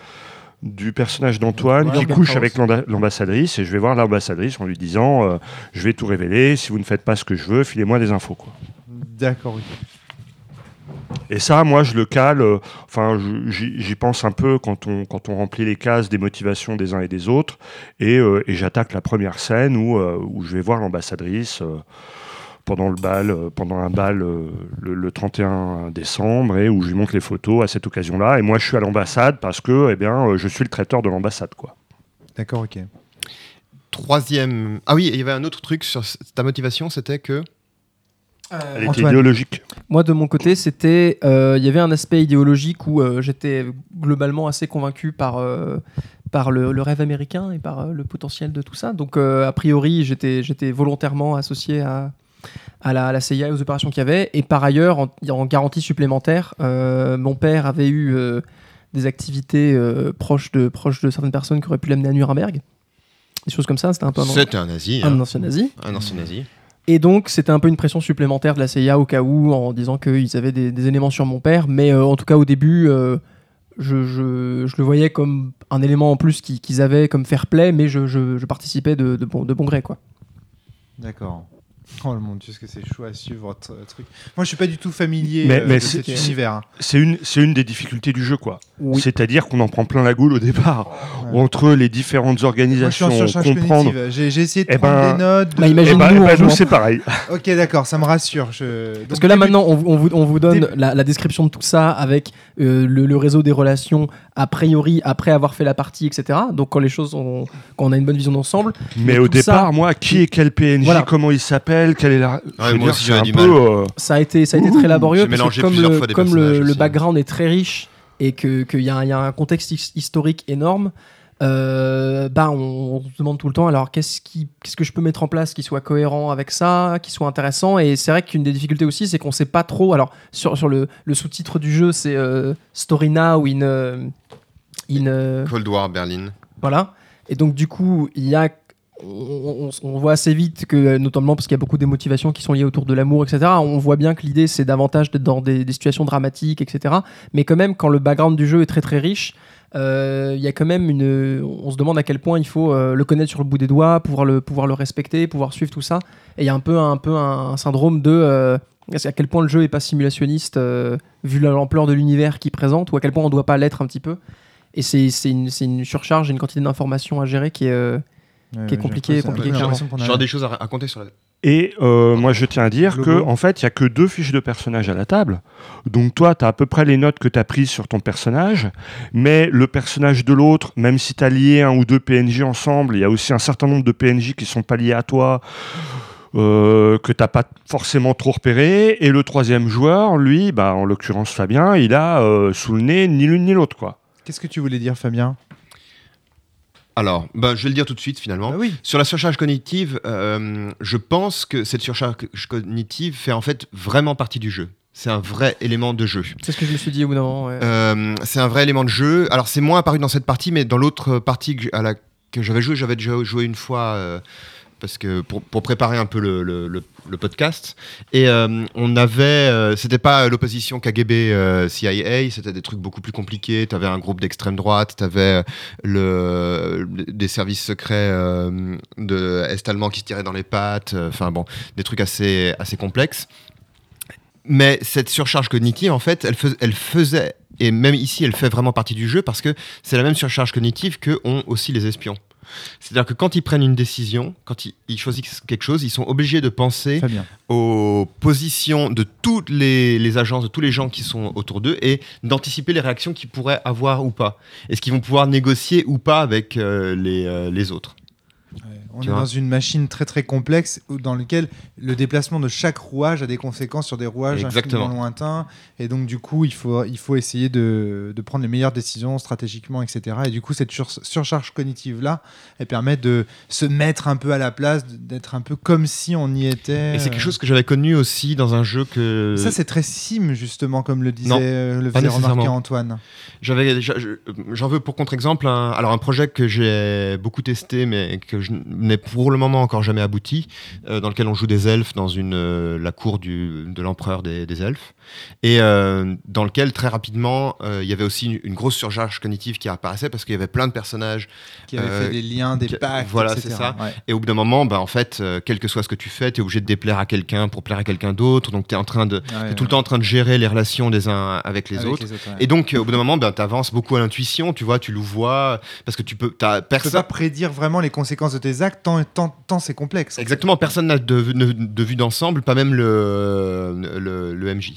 du personnage d'Antoine qui couche avec l'amba- l'ambassadrice et je vais voir l'ambassadrice en lui disant euh, je vais tout révéler si vous ne faites pas ce que je veux filez-moi des infos quoi. D'accord, ok. Et ça, moi, je le cale. euh, j'y pense un peu quand on, quand on remplit les cases des motivations des uns et des autres. Et, euh, j'attaque la première scène où, euh, où je vais voir l'ambassadrice pendant le bal, pendant un bal le, le 31 décembre, et où je lui montre les photos à cette occasion-là. Et moi, je suis à l'ambassade parce que, eh bien, je suis le traiteur de l'ambassade, quoi. D'accord, ok. Troisième. Ah oui, il y avait un autre truc sur ta motivation, c'était que. Elle était Antoine. idéologique. Moi, de mon côté, c'était. euh, Il y avait un aspect idéologique où euh, j'étais globalement assez convaincu par, euh, par le, le rêve américain et par euh, le potentiel de tout ça. Donc, euh, a priori, j'étais j'étais volontairement associé à, à, la, à la CIA et aux opérations qu'il y avait. Et par ailleurs, en, en garantie supplémentaire, euh, mon père avait eu euh, des activités euh, proches, de, proches de certaines personnes qui auraient pu l'amener à Nuremberg. Des choses comme ça, c'était un peu un, C'était un nazi. un hein. ancien nazi. Un ancien nazi. Et donc, c'était un peu une pression supplémentaire de la CIA au cas où, en disant qu'ils avaient des, des éléments sur mon père. Mais euh, en tout cas, au début, euh, je, je- je le voyais comme un élément en plus qui- qu'ils avaient comme fair play, mais je, je- participais de, de bon, de bon gré. D'accord. Oh mon dieu, ce que c'est chaud à suivre votre euh, truc. Moi, je suis pas du tout familier Mais- euh, mais de cet univers. hein. C'est une, c'est une des difficultés du jeu, quoi. Oui. C'est-à-dire qu'on en prend plein la goule au départ. Ouais. Entre les différentes Moi, je suis organisations, en comprendre. J'ai j'ai essayé de Eh prendre ben, des notes. de- Bah, Eh imagine- ben, nous, eh ben, en nous, c'est pareil. [laughs] Ok, d'accord, ça me rassure. Je... Parce que là, début- maintenant, on, vous- on vous, on vous donne début- la, la description de tout ça avec euh, le, le réseau des relations, a priori, après avoir fait la partie, etc. Donc, quand les choses ont, quand on a une bonne vision d'ensemble, Mais au ça- départ, moi, qui est quel PNJ, Voilà. comment il s'appelle, quelle est la. Moi dire, aussi, un peu, mal. euh, ça a été, ça a été très laborieux parce que comme, plusieurs le, fois des comme le, le background est très riche et que- qu'il y, a un- il y a un contexte his- historique énorme, euh, bah on, on se demande tout le temps alors qu'est-ce qui, qu'est-ce que je peux mettre en place qui soit cohérent avec ça, qui soit intéressant? Et c'est vrai qu'une des difficultés aussi, c'est qu'on sait pas trop. Alors sur, sur le, le sous-titre du jeu, c'est euh, Story Now in, euh, in euh, Cold War Berlin. voilà. Et donc, du coup, il y a. On, on- on voit assez vite que, notamment parce qu'il y a beaucoup des motivations qui sont liées autour de l'amour, etc. On voit bien que l'idée, c'est davantage d'être dans des, des situations dramatiques, etc. Mais quand même, quand le background du jeu est très très riche, il y a quand même une. On se demande à quel point il faut euh, le connaître sur le bout des doigts, pouvoir le, pouvoir le respecter, pouvoir suivre tout ça. Et il y a un peu un, peu un, un syndrome de. euh, à quel point le jeu est pas simulationniste euh, vu l'ampleur de l'univers qu'il présente, ou à quel point on doit pas l'être un petit peu. Et c'est c'est une, c'est une surcharge, une quantité d'informations à gérer qui est. euh, Ouais, qui est ouais, compliqué, j'ai l'impression- qu'on a- des choses à raconter sur la. Et euh, moi, je tiens à dire que Globo. en fait, il y a que deux fiches de personnages à la table. Donc toi, tu as à peu près les notes que tu as prises sur ton personnage, mais le personnage de l'autre, même si tu as lié un ou deux PNJ ensemble, il y a aussi un certain nombre de PNJ qui sont pas liés à toi. euh, que t'as pas forcément trop repéré et le troisième joueur lui bah en l'occurrence Fabien il a euh, sous le nez ni l'une ni l'autre quoi Qu'est-ce que tu voulais dire, Fabien? Alors, ben, je vais le dire tout de suite finalement. Ah oui. Sur la surcharge cognitive, euh, je pense que cette surcharge cognitive fait en fait vraiment partie du jeu. C'est un vrai élément de jeu. C'est ce que je me suis dit au bout d'un moment. ouais. Euh, c'est un vrai élément de jeu. Alors c'est moins apparu dans cette partie, mais dans l'autre partie que, j- à la, que j'avais joué, j'avais déjà joué une fois euh, parce que pour, préparer un peu le, podcast. Et euh, on avait, euh, c'était pas l'opposition KGB euh, CIA, c'était des trucs beaucoup plus compliqués. T'avais un groupe d'extrême droite, t'avais le, le- des services secrets euh, de est allemand qui se tiraient dans les pattes. euh, Enfin bon, des trucs assez assez complexes. Mais cette surcharge cognitive, en fait, elle, elle faisait, et même ici, elle fait vraiment partie du jeu parce que c'est la même surcharge cognitive que ont aussi les espions. C'est-à-dire que quand ils prennent une décision, quand ils, ils choisissent quelque chose, ils sont obligés de penser aux positions de toutes les, les agences, de tous les gens qui sont autour d'eux et d'anticiper les réactions qu'ils pourraient avoir ou pas. Est-ce qu'ils vont pouvoir négocier ou pas avec euh, les, euh, les autres? On Tu est dans une machine très très complexe dans laquelle le déplacement de chaque rouage a des conséquences sur des rouages Exactement. lointains. Et donc, du coup, il faut, il faut essayer de, de prendre les meilleures décisions stratégiquement, etc. Et du coup, cette sur- surcharge cognitive-là, elle permet de se mettre un peu à la place, d'être un peu comme si on y était. Et c'est quelque chose que j'avais connu aussi dans un jeu que... Euh, Ça, c'est très sim, justement, comme le disait, Non, euh, le faisait remarquer. Antoine. J'avais, j'en veux pour contre-exemple un, alors un projet que j'ai beaucoup testé, mais que je n'ai pour le moment encore jamais abouti, euh, dans lequel on joue des elfes dans une, euh, la cour du, de l'empereur des, des elfes, et euh, dans lequel très rapidement il y avait aussi une, une grosse surcharge cognitive qui apparaissait parce qu'il y avait plein de personnages, Qui avait Euh, fait des liens, des pactes. voilà, c'est ça. Ouais. et au bout d'un moment, bah, en fait, quel que soit ce que tu fais, tu es obligé de déplaire à quelqu'un pour plaire à quelqu'un d'autre, donc tu es en train de, Ouais, t'es tout le temps en train de gérer les relations des uns avec les avec autres. ouais. Et donc, au bout d'un moment, ben, tu avances beaucoup à l'intuition, tu vois, tu le vois, parce que tu peux. T'as Tu peux personne. pas prédire vraiment les conséquences de tes actes tant, tant, tant c'est complexe. Exactement, personne n'a de, de- de vue d'ensemble, pas même le, le, le MJ.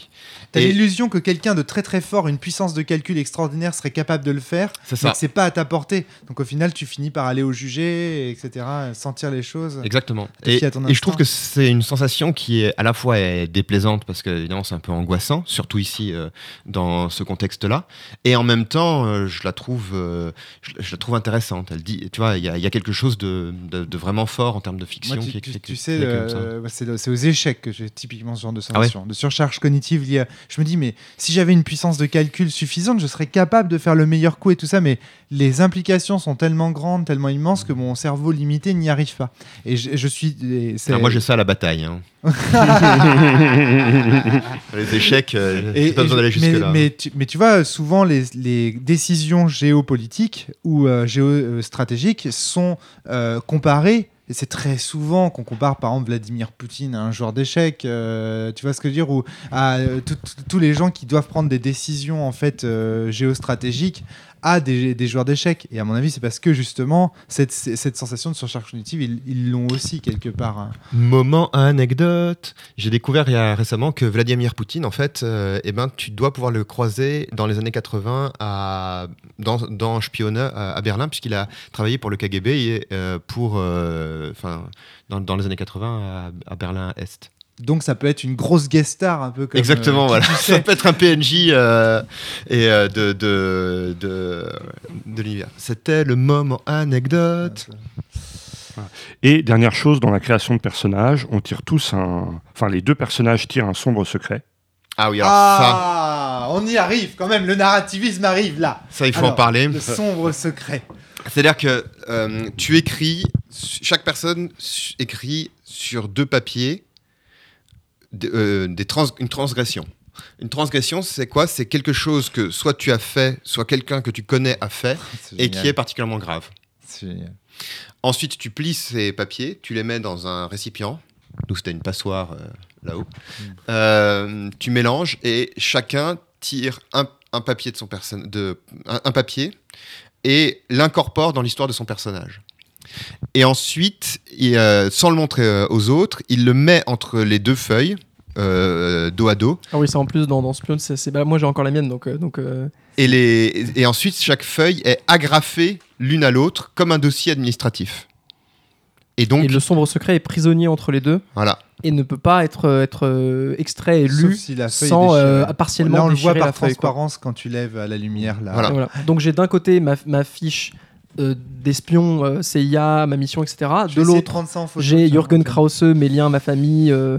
T'as Et- l'illusion que quelqu'un de très très fort, une puissance de calcul extraordinaire serait capable de le faire, C'est mais ça. que c'est pas à ta portée. Donc au final, tu finis par aller au jugé, etc., sentir les choses. Exactement. Te Et, je trouve que c'est une sensation qui est à la fois est déplaisante parce que évidemment c'est un peu angoissant, surtout ici euh, dans ce contexte-là, et en même temps euh, je la trouve, euh, je, je la trouve intéressante. Elle dit, tu vois, il y, a- il y a quelque chose de, de- de vraiment fort en termes de fiction Moi, tu, qui est tu- sais, euh, c'est le- c'est aux échecs que j'ai typiquement ce genre de Ah ouais sensation, de surcharge cognitive liée. à- Je me dis, mais si j'avais une puissance de calcul suffisante, je serais capable de faire le meilleur coup et tout ça, mais les implications sont tellement grandes, tellement immenses que mon cerveau limité n'y arrive pas. Et je, je suis. et Ah, moi j'ai ça à la bataille. hein. [laughs] Les échecs, euh, Et- pas besoin d'aller mais, jusque-là. mais, tu, mais tu vois, souvent les, les décisions géopolitiques ou euh, géostratégiques sont euh, comparées. Et c'est très souvent qu'on compare par exemple Vladimir Poutine à un joueur d'échecs, euh, tu vois ce que je veux dire, ou à euh, tous les gens qui doivent prendre des décisions en fait euh, géostratégiques à des, joueurs d'échecs. Et à mon avis, c'est parce que justement cette, sensation de surcharge cognitive, ils l'ont aussi quelque part. hein. Moment anecdote. J'ai découvert récemment que Vladimir Poutine, en fait, euh, eh ben, tu dois pouvoir le croiser dans les années 80 à, dans, dans à, Berlin, puisqu'il a travaillé pour le KGB et, euh, pour, euh, dans, les années 80 à, à Berlin-Est. Donc ça peut être une grosse guest star un peu comme. Exactement, euh, voilà. qui tu [laughs] Ça peut être un PNJ euh, et, euh, de, de, de, de l'univers. C'était le moment anecdote. Et dernière chose, dans la création de personnages, on tire tous un. Enfin, les deux personnages tirent un sombre secret. Ah oui, alors ça, Ah, on y arrive quand même. Le narrativisme arrive là. ça, il faut Alors, en parler. Le sombre secret. C'est-à-dire que euh, tu écris, chaque personne écrit sur deux papiers de- euh, des trans- une transgression. Une transgression, c'est quoi? C'est quelque chose que soit tu as fait, soit quelqu'un que tu connais a fait, [laughs] et qui est particulièrement grave. C'est génial. Ensuite, tu plies ces papiers, tu les mets dans un récipient. Nous, c'était une passoire euh, là-haut. Euh, tu mélanges et chacun tire un, un papier de son personne, de un, un papier et l'incorpore dans l'histoire de son personnage. Et ensuite, il, euh, sans le montrer euh, aux autres, il le met entre les deux feuilles, euh, dos à dos, Ah oui, ça en plus dans, dans Spion, c'est, c'est- bah, moi j'ai encore la mienne donc. euh, donc euh, et, les, et ensuite chaque feuille est agrafée l'une à l'autre comme un dossier administratif. Et donc, et le sombre secret est prisonnier entre les deux voilà. et ne peut pas être, être extrait et lu si la sans euh, partiellement Là, on le voit par la quoi. transparence quand tu lèves à la lumière là. Voilà. Voilà. Donc j'ai d'un côté ma, ma fiche euh, d'espion euh, CIA, ma mission, etc. De de l'autre, j'ai Jürgen. Krause, mes liens, ma famille, euh,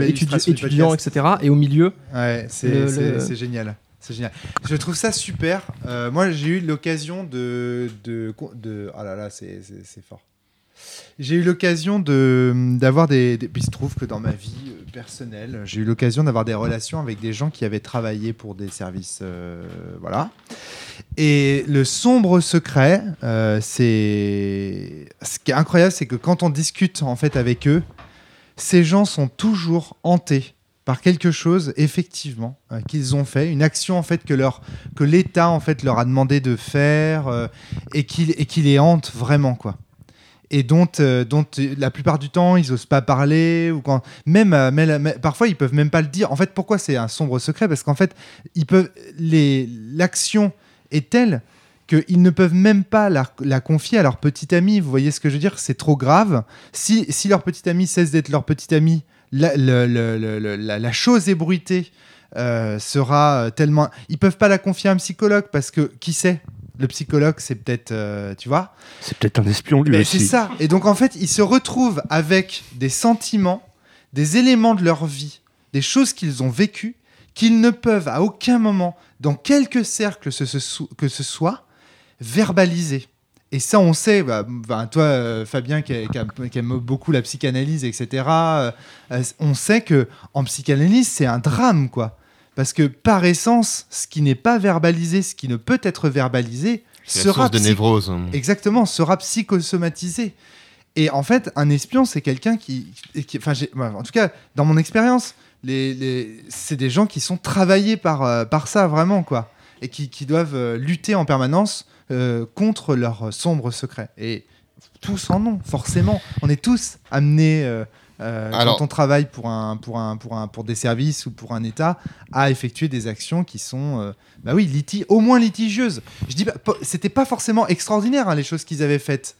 étudi- étudiants, etc. Et au milieu, Ouais, c'est Le- génial. C'est génial. Je trouve ça super. Moi, j'ai eu l'occasion de, de, de. Oh là là, c'est fort. J'ai eu l'occasion de d'avoir des, des- Puis il se trouve que dans ma vie personnelle, j'ai eu l'occasion d'avoir des relations avec des gens qui avaient travaillé pour des services. voilà. Et le sombre secret, euh, c'est. Ce qui est incroyable, c'est que quand on discute en fait avec eux, ces gens sont toujours hantés par quelque chose effectivement euh, qu'ils ont fait, une action en fait que leur que l'État en fait leur a demandé de faire euh, et qui et qui les hante vraiment quoi. Et dont, dont la plupart du temps ils osent pas parler ou quand même, parfois ils peuvent même pas le dire. En fait, pourquoi c'est un sombre secret? Parce qu'en fait, ils peuvent l'action est telle qu'ils ne peuvent même pas la, la confier à leur petit ami. Vous voyez ce que je veux dire? C'est trop grave. Si, si leur petit ami cesse d'être leur petit ami, la, la, la chose ébruitée euh, sera tellement... Ils peuvent pas la confier à un psychologue parce que, qui sait? Le psychologue, c'est peut-être, euh, tu vois, C'est peut-être un espion lui mais aussi. c'est ça. Et donc en fait, ils se retrouvent avec des sentiments, des éléments de leur vie, des choses qu'ils ont vécues, qu'ils ne peuvent à aucun moment, dans quelque cercle ce- ce sou- que ce soit, verbaliser. Et ça, on sait, bah, bah, toi, euh, Fabien, qui, a- qui a- qui aime beaucoup la psychanalyse, etc., euh, euh, on sait que en psychanalyse, c'est un drame, quoi. Parce que par essence, ce qui n'est pas verbalisé, ce qui ne peut être verbalisé, sera de névrose. hein. Exactement, sera psychosomatisé. Et en fait, un espion, c'est quelqu'un qui, qui- enfin, en tout cas, dans mon expérience, les, les- c'est des gens qui sont travaillés par, euh, par ça vraiment, quoi, et qui, qui doivent euh, lutter en permanence euh, contre leurs sombres secrets. Et tous en ont, forcément. On est tous amenés. euh, Alors- quand on travaille pour, un, pour, un, pour, un, pour des services ou pour un État, à effectuer des actions qui sont, euh, bah oui, liti- au moins litigieuses. Je dis, pas- c'était pas forcément extraordinaire hein, les choses qu'ils avaient faites,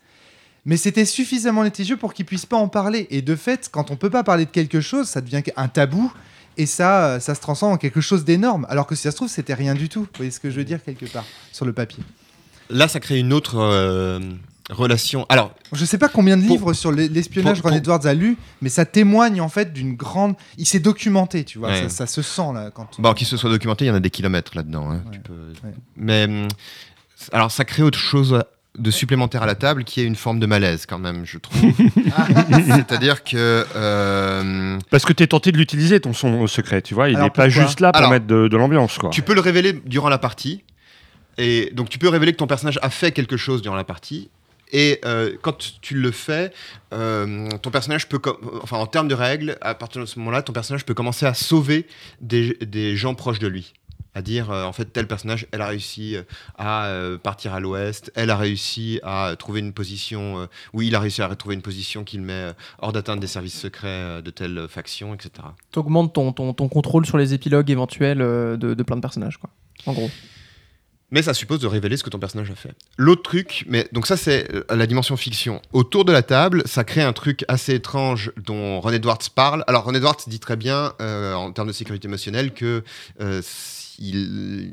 mais c'était suffisamment litigieux pour qu'ils puissent pas en parler. Et de fait, quand on peut pas parler de quelque chose, ça devient un tabou. Et ça, ça se transforme en quelque chose d'énorme. Alors que si ça se trouve, c'était rien du tout. Vous voyez ce que je veux dire quelque part sur le papier. Là, ça crée une autre euh, relation. Alors, Je sais pas combien de Pour- livres sur l'e- l'espionnage pour- Edwards a lu, mais ça témoigne en fait d'une grande. Il s'est documenté, tu vois. Ouais. Ça, ça se sent là quand. on- Bon, qu'il se soit documenté, il y en a des kilomètres là-dedans. hein, Ouais. tu peux- Ouais. Mais hum, alors, ça crée autre chose de supplémentaire à la table, qui est une forme de malaise quand même, je trouve. [laughs] C'est-à-dire que euh, Parce que tu es tenté de l'utiliser, ton son secret, tu vois. Il n'est pas juste là pour Alors, mettre de, de l'ambiance, quoi. tu peux le révéler durant la partie, et donc tu peux révéler que ton personnage a fait quelque chose durant la partie. Et euh, quand tu le fais, euh, ton personnage peut, enfin en termes de règles, à partir de ce moment-là, ton personnage peut commencer à sauver des, des gens proches de lui. À dire, euh, en fait, tel personnage, elle a réussi euh, à euh, partir à l'ouest, elle a réussi à trouver une position, euh, oui, il a réussi à retrouver une position qu'il met hors d'atteinte des services secrets de telle faction, etc. t'augmentes ton, ton, ton contrôle sur les épilogues éventuels de, de plein de personnages, quoi. En gros. Mais ça suppose de révéler ce que ton personnage a fait. L'autre truc, mais donc ça c'est la dimension fiction. Autour de la table, ça crée un truc assez étrange dont Ron Edwards parle. Alors Ron Edwards dit très bien en termes de sécurité émotionnelle que euh, il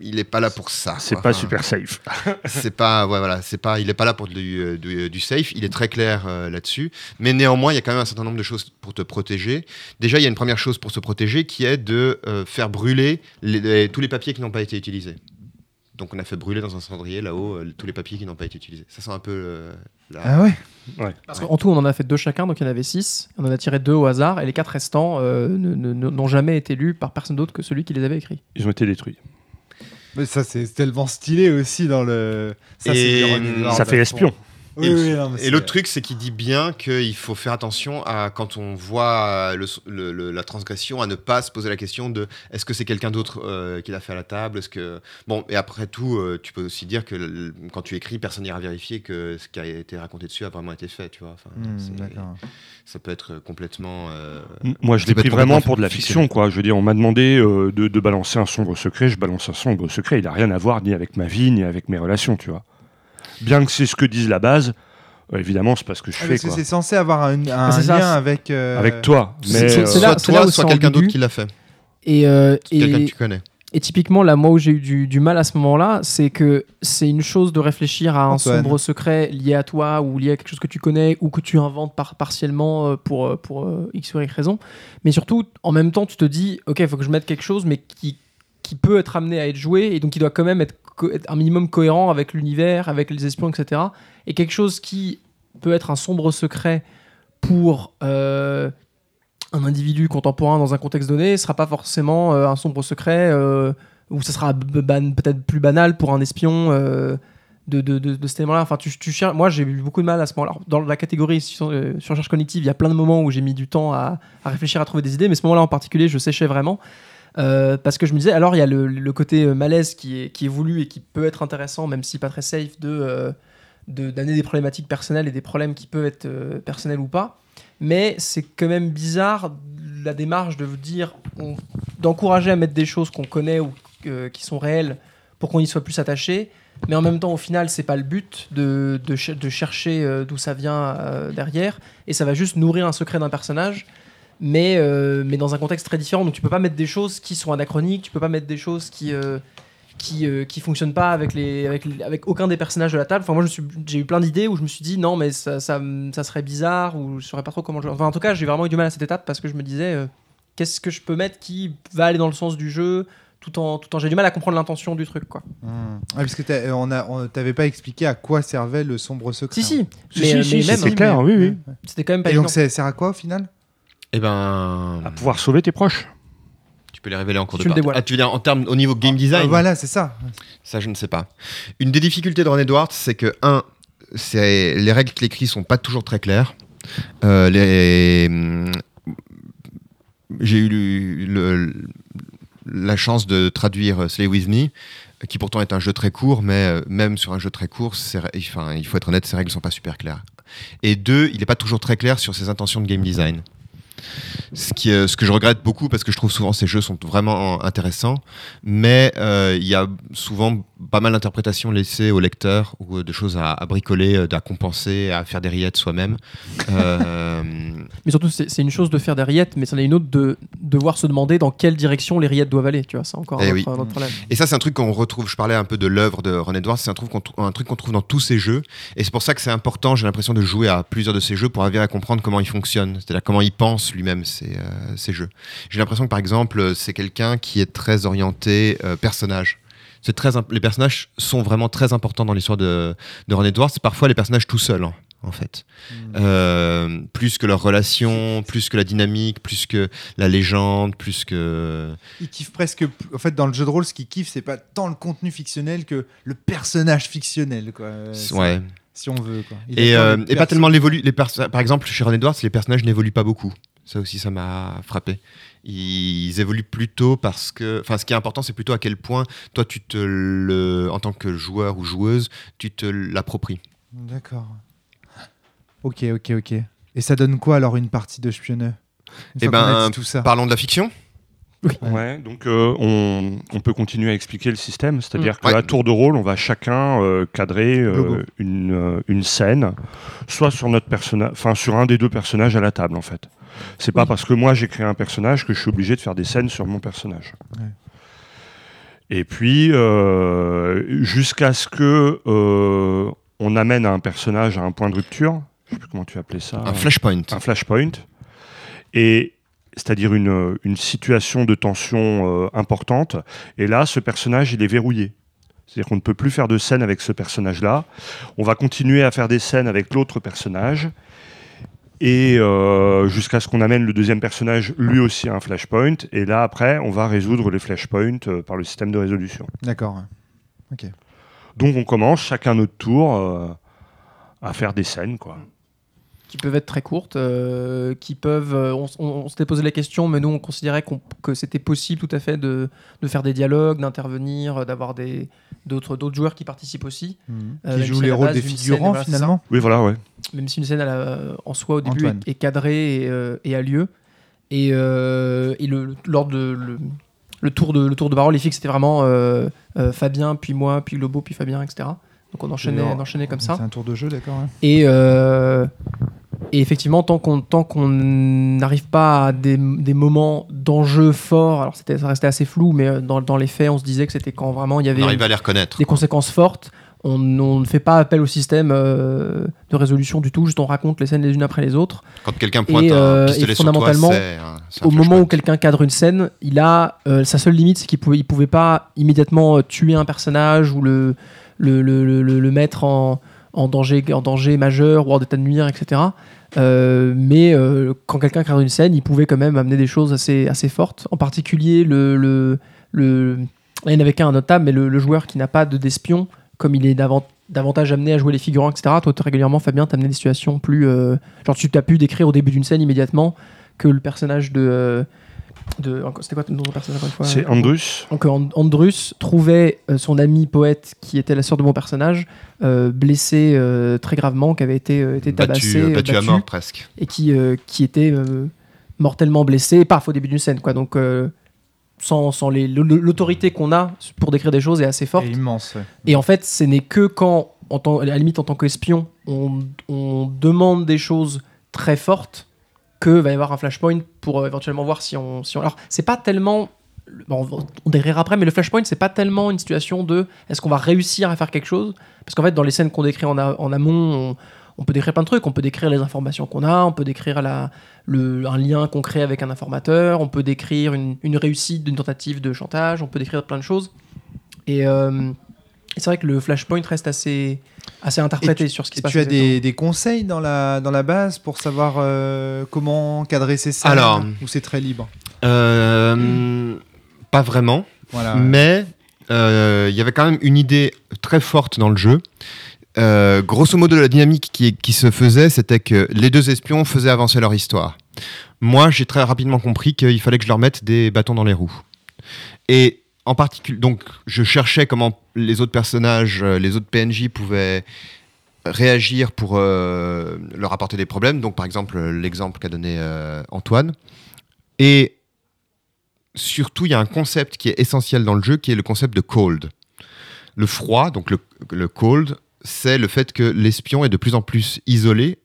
il est pas là pour ça. C'est pas Enfin, super safe. [laughs] c'est pas ouais, voilà c'est pas il est pas là pour du, euh, du, du safe il est très clair euh, là-dessus mais néanmoins il y a quand même un certain nombre de choses pour te protéger déjà il y a une première chose pour se protéger qui est de euh, faire brûler les- les- tous les papiers qui n'ont pas été utilisés donc on a fait brûler dans un cendrier là-haut euh, tous les papiers qui n'ont pas été utilisés ça c'est un peu euh, la- Ah ouais. Parce qu'en tout, on en a fait deux chacun, donc il y en avait six. On en a tiré deux au hasard, et les quatre restants euh, n'ont jamais été lus par personne d'autre que celui qui les avait écrits. Ils ont été détruits. Mais ça, c'est tellement stylé aussi dans le. Ça, Et Ça fait espion. Oui, Et- oui, non, mais Et c'est- l'autre truc, c'est qu'il dit bien qu'il faut faire attention à quand on voit le- le- le- la transgression, à ne pas se poser la question de est-ce que c'est quelqu'un d'autre euh, qui l'a fait à la table, est-ce que bon et après tout, euh, tu peux aussi dire que le- quand tu écris, personne n'ira vérifier que ce qui a été raconté dessus a vraiment été fait, tu vois. Enfin, Hmm, ça peut être complètement. euh, Moi, je l'ai pris vraiment pour de la fiction, quoi. Je veux dire, on m'a demandé euh, de, de balancer un sombre secret, je balance un sombre secret. Il n'a rien à voir ni avec ma vie, ni avec mes relations, tu vois. Bien que c'est ce que dise la base, euh, évidemment, c'est pas ce que je Ah, fais, parce que c'est censé avoir un, ça, lien avec. euh, Avec toi. Mais c'est- euh, là- soit c'est là toi, où soit quelqu'un d'autre qui l'a fait, Et, euh, quelqu'un que tu connais. Et typiquement, là, moi où j'ai eu du, du mal à ce moment-là, c'est que c'est une chose de réfléchir à un Antoine. sombre secret lié à toi ou lié à quelque chose que tu connais ou que tu inventes par, partiellement pour, pour euh, X ou Y raison. Mais surtout, en même temps, tu te dis, ok, il faut que je mette quelque chose, mais qui, qui peut être amené à être joué et donc qui doit quand même être un minimum cohérent avec l'univers, avec les espions, etc. Et quelque chose qui peut être un sombre secret pour euh, un individu contemporain dans un contexte donné sera pas forcément euh, un sombre secret euh, ou ça sera peut-être plus banal pour un espion euh, de, de, de, de cet élément-là. Enfin, Moi, j'ai eu beaucoup de mal à ce moment-là. Dans la catégorie sur, surcharge cognitive, il y a plein de moments où j'ai mis du temps à, à réfléchir, à trouver des idées, mais ce moment-là en particulier, je séchais vraiment. Euh, parce que je me disais, alors il y a le, côté euh, malaise qui est, qui est voulu et qui peut être intéressant, même si pas très safe, de euh, d'amener des problématiques personnelles et des problèmes qui peuvent être personnels ou pas. Mais c'est quand même bizarre la démarche de vous dire, d'encourager à mettre des choses qu'on connaît ou qui sont réelles pour qu'on y soit plus attaché. Mais en même temps, au final, c'est pas le but de, de, cher- de chercher d'où ça vient derrière. Et ça va juste nourrir un secret d'un personnage. Mais, euh, mais dans un contexte très différent. Donc tu peux pas mettre des choses qui sont anachroniques, tu peux pas mettre des choses qui, euh, qui, euh, qui fonctionnent pas avec, les, avec, les- avec aucun des personnages de la table. Enfin, moi, je suis- j'ai eu plein d'idées où je me suis dit non, mais ça, ça, ça serait bizarre ou je saurais pas trop comment jouer. Enfin, en tout cas, j'ai vraiment eu du mal à cette étape parce que je me disais euh, qu'est-ce que je peux mettre qui va aller dans le sens du jeu tout en, tout en j'ai du mal à comprendre l'intention du truc. quoi. Ah, parce que euh, on a, on t'avait pas expliqué à quoi servait le sombre secret. Si, si, Si, mais, si, si, si, c'est clair, oui, oui. c'était quand même pas Et donc, ça sert à quoi au final? Eh ben, À pouvoir sauver tes proches. tu peux les révéler en cours Tu de dévoiles. Ah, tu veux dire en termes au niveau game design Ah, Voilà, c'est ça. Ça, je ne sais pas. Une des difficultés de Ron Edwards, c'est que, un, les règles qu'il écrit sont pas toujours très claires. Euh, les... hum, J'ai eu le- le- la chance de traduire Slay With Me, qui pourtant est un jeu très court, mais euh, même sur un jeu très court, enfin, il faut être honnête, ces règles sont pas super claires. Et deux, il n'est pas toujours très clair sur ses intentions de game design. Ce, qui, ce que je regrette beaucoup parce que je trouve souvent ces jeux sont vraiment intéressants, mais euh, il y a souvent pas mal d'interprétations laissées au lecteur ou de choses à, à bricoler, euh, à compenser, à faire des rillettes soi-même. [laughs] Euh, Mais surtout, c'est une chose de faire des rillettes, mais c'en est une autre de devoir se demander dans quelle direction les rillettes doivent aller. Tu vois, c'est encore Eh un, oui. autre, un autre problème. Et ça, c'est un truc qu'on retrouve. Je parlais un peu de l'œuvre de Ron Edwards. C'est un truc qu'on trouve dans tous ces jeux. Et c'est pour ça que c'est important, j'ai l'impression, de jouer à plusieurs de ces jeux pour arriver à comprendre comment ils fonctionnent. C'est-à-dire comment il pense lui-même ces, euh, ces jeux. J'ai l'impression que, par exemple, c'est quelqu'un qui est très orienté euh, personnage. C'est très les personnages sont vraiment très importants dans l'histoire de, de Ron Edwards. C'est parfois les personnages tout seuls, en, en fait. Euh, plus que leurs relations, plus que la dynamique, plus que la légende, plus que. Il kiffe presque. En fait, dans le jeu de rôle, ce qu'il kiffe, c'est pas tant le contenu fictionnel que le personnage fictionnel, quoi. Euh, ouais. Si on veut, quoi. Et, euh, et pas tellement l'évolu. Les perso- par exemple, chez Ron Edwards, les personnages n'évoluent pas beaucoup. Ça aussi, ça m'a frappé. Ils évoluent plutôt parce que. Enfin, ce qui est important, c'est plutôt à quel point toi, tu te le, en tant que joueur ou joueuse, tu te l'appropries. D'accord. Ok, ok, ok. Et ça donne quoi alors une partie de Spionneux? Eh ben, tout ça. Parlons de la fiction. Ouais, donc euh, on, on peut continuer à expliquer le système, c'est-à-dire qu'à Ouais. la tour de rôle, on va chacun euh, cadrer euh, une, euh, une scène, soit sur notre personnage, enfin sur un des deux personnages à la table en fait. C'est pas Oui. parce que moi j'ai créé un personnage que je suis obligé de faire des scènes sur mon personnage. Ouais. Et puis euh, jusqu'à ce que euh, on amène un personnage à un point de rupture, je sais plus comment tu appelais ça Un flashpoint. un flashpoint, et c'est-à-dire une, une situation de tension euh, importante. Et là, ce personnage, il est verrouillé. C'est-à-dire qu'on ne peut plus faire de scène avec ce personnage-là. On va continuer à faire des scènes avec l'autre personnage. Et euh, jusqu'à ce qu'on amène le deuxième personnage, lui aussi, à un flashpoint. Et là, après, on va résoudre les flashpoints euh, par le système de résolution. D'accord. Donc, on commence chacun notre tour à faire des scènes. Quoi. Qui peuvent être très courtes, euh, qui peuvent. euh, on on- on s'était posé la question, mais nous on considérait que c'était possible tout à fait de, de faire des dialogues, d'intervenir, euh, d'avoir des d'autres d'autres joueurs qui participent aussi. Euh, Qui même joue si à les rôles des scène, figurants voilà, finalement. Oui, voilà, ouais. Même si une scène en soi au début est, est cadrée et, euh, et a lieu. Et, euh, et le, lors de le, le tour de le tour de parole, les fixes c'était vraiment euh, euh, Fabien, puis moi, puis Globo, puis Fabien, etc. Donc on enchaînait, on enchaînait comme ça. C'est un tour de jeu, d'accord. hein. Et, euh, et effectivement, tant qu'on tant qu'on n'arrive pas à des, des moments d'enjeux forts. Alors c'était, ça restait assez flou, mais euh, dans, dans les faits, on se disait que c'était quand vraiment il y On avait à les reconnaître. des quoi. conséquences fortes. On, on ne fait pas appel au système euh, de résolution du tout, juste on raconte les scènes les unes après les autres. Quand quelqu'un pointe Et, un euh, pistolet et sur toi, fondamentalement, c'est un- c'est un Au moment où quelqu'un cadre une scène, il a euh, sa seule limite, c'est qu'il pouvait, il pouvait pas immédiatement euh, tuer un personnage ou le, le- le- le mettre en, en, danger, en danger majeur ou hors d'état de nuire, etc. Euh, mais euh, quand quelqu'un cadre une scène, il pouvait quand même amener des choses assez, assez fortes. En particulier, le, le, le, il n'y en avait qu'un notable, mais le, joueur qui n'a pas de d'espion, comme il est davant- davantage amené à jouer les figurants, etc. Toi, régulièrement, Fabien, t'amenais des situations plus. euh, genre, tu as pu décrire au début d'une scène immédiatement que le personnage de. Euh, de C'était quoi ton nom de personnage encore une fois C'est Andrus. donc And- Andrus trouvait euh, son ami poète, qui était la sœur de mon personnage, euh, blessé euh, très gravement, qui avait été, euh, été tabassé, battu, euh, battu à mort presque. et qui, euh, qui était euh, mortellement blessé, paf, au début d'une scène. Quoi. Donc, euh, sans, sans les- l'autorité qu'on a pour décrire des choses est assez forte. Et immense. ouais. Et en fait, ce n'est que quand, en tant, à la limite en tant qu'espion, on, on demande des choses très fortes que va y avoir un flashpoint pour euh, éventuellement voir si on, si on... Alors, c'est pas tellement... bon, on, décrira après, mais le flashpoint, c'est pas tellement une situation de est-ce qu'on va réussir à faire quelque chose? Parce qu'en fait, dans les scènes qu'on décrit en, amont, on, on peut décrire plein de trucs. On peut décrire les informations qu'on a, on peut décrire la, le, un lien qu'on crée avec un informateur, on peut décrire une, une réussite d'une tentative de chantage, on peut décrire plein de choses. Et, euh, et c'est vrai que le flashpoint reste assez, assez interprété sur ce qui se passe. tu as des, des conseils dans la, dans la base pour savoir euh, comment cadrer ces scènes Alors. Ou c'est très libre Euh, Pas vraiment. voilà. Mais euh, il y avait quand même une idée très forte dans le jeu. Euh, grosso modo, la dynamique qui, qui se faisait, c'était que les deux espions faisaient avancer leur histoire. Moi, j'ai très rapidement compris qu'il fallait que je leur mette des bâtons dans les roues. Et en particulier, donc, je cherchais comment les autres personnages, euh, les autres PNJ pouvaient réagir pour euh, leur apporter des problèmes. Donc, par exemple, l'exemple qu'a donné euh, Antoine. Et surtout, il y a un concept qui est essentiel dans le jeu, qui est le concept de cold. Le froid, donc le, le cold, c'est le fait que l'espion est de plus en plus isolé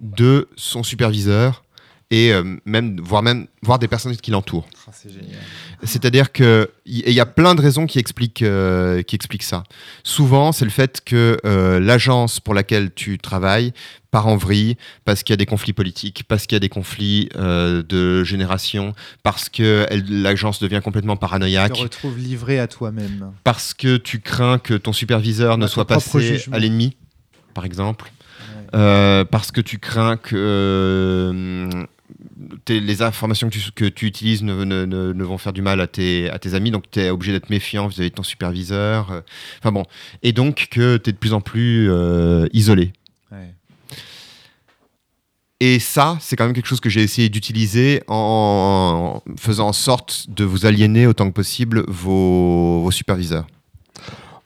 de son superviseur et euh, même voire même voir des personnes qui l'entourent. Ah, c'est génial. C'est-à-dire que il y a plein de raisons qui expliquent, euh, qui expliquent ça. Souvent, c'est le fait que euh, l'agence pour laquelle tu travailles part en vrille parce qu'il y a des conflits politiques, parce qu'il y a des conflits de génération, parce que l'agence devient complètement Tu te paranoïaque, retrouves livré à toi-même. parce que tu crains que ton superviseur ne soit passé jugement. à l'ennemi, par exemple. Euh, parce que tu crains que euh, les informations que tu, que tu utilises ne, ne- ne- ne vont faire du mal à tes, à tes amis, donc tu es obligé d'être méfiant vis-à-vis de ton superviseur. euh, Enfin bon, et donc que tu es de plus en plus euh, isolé. Ouais. Et ça, c'est quand même quelque chose que j'ai essayé d'utiliser en faisant en sorte de vous aliéner autant que possible vos, vos superviseurs.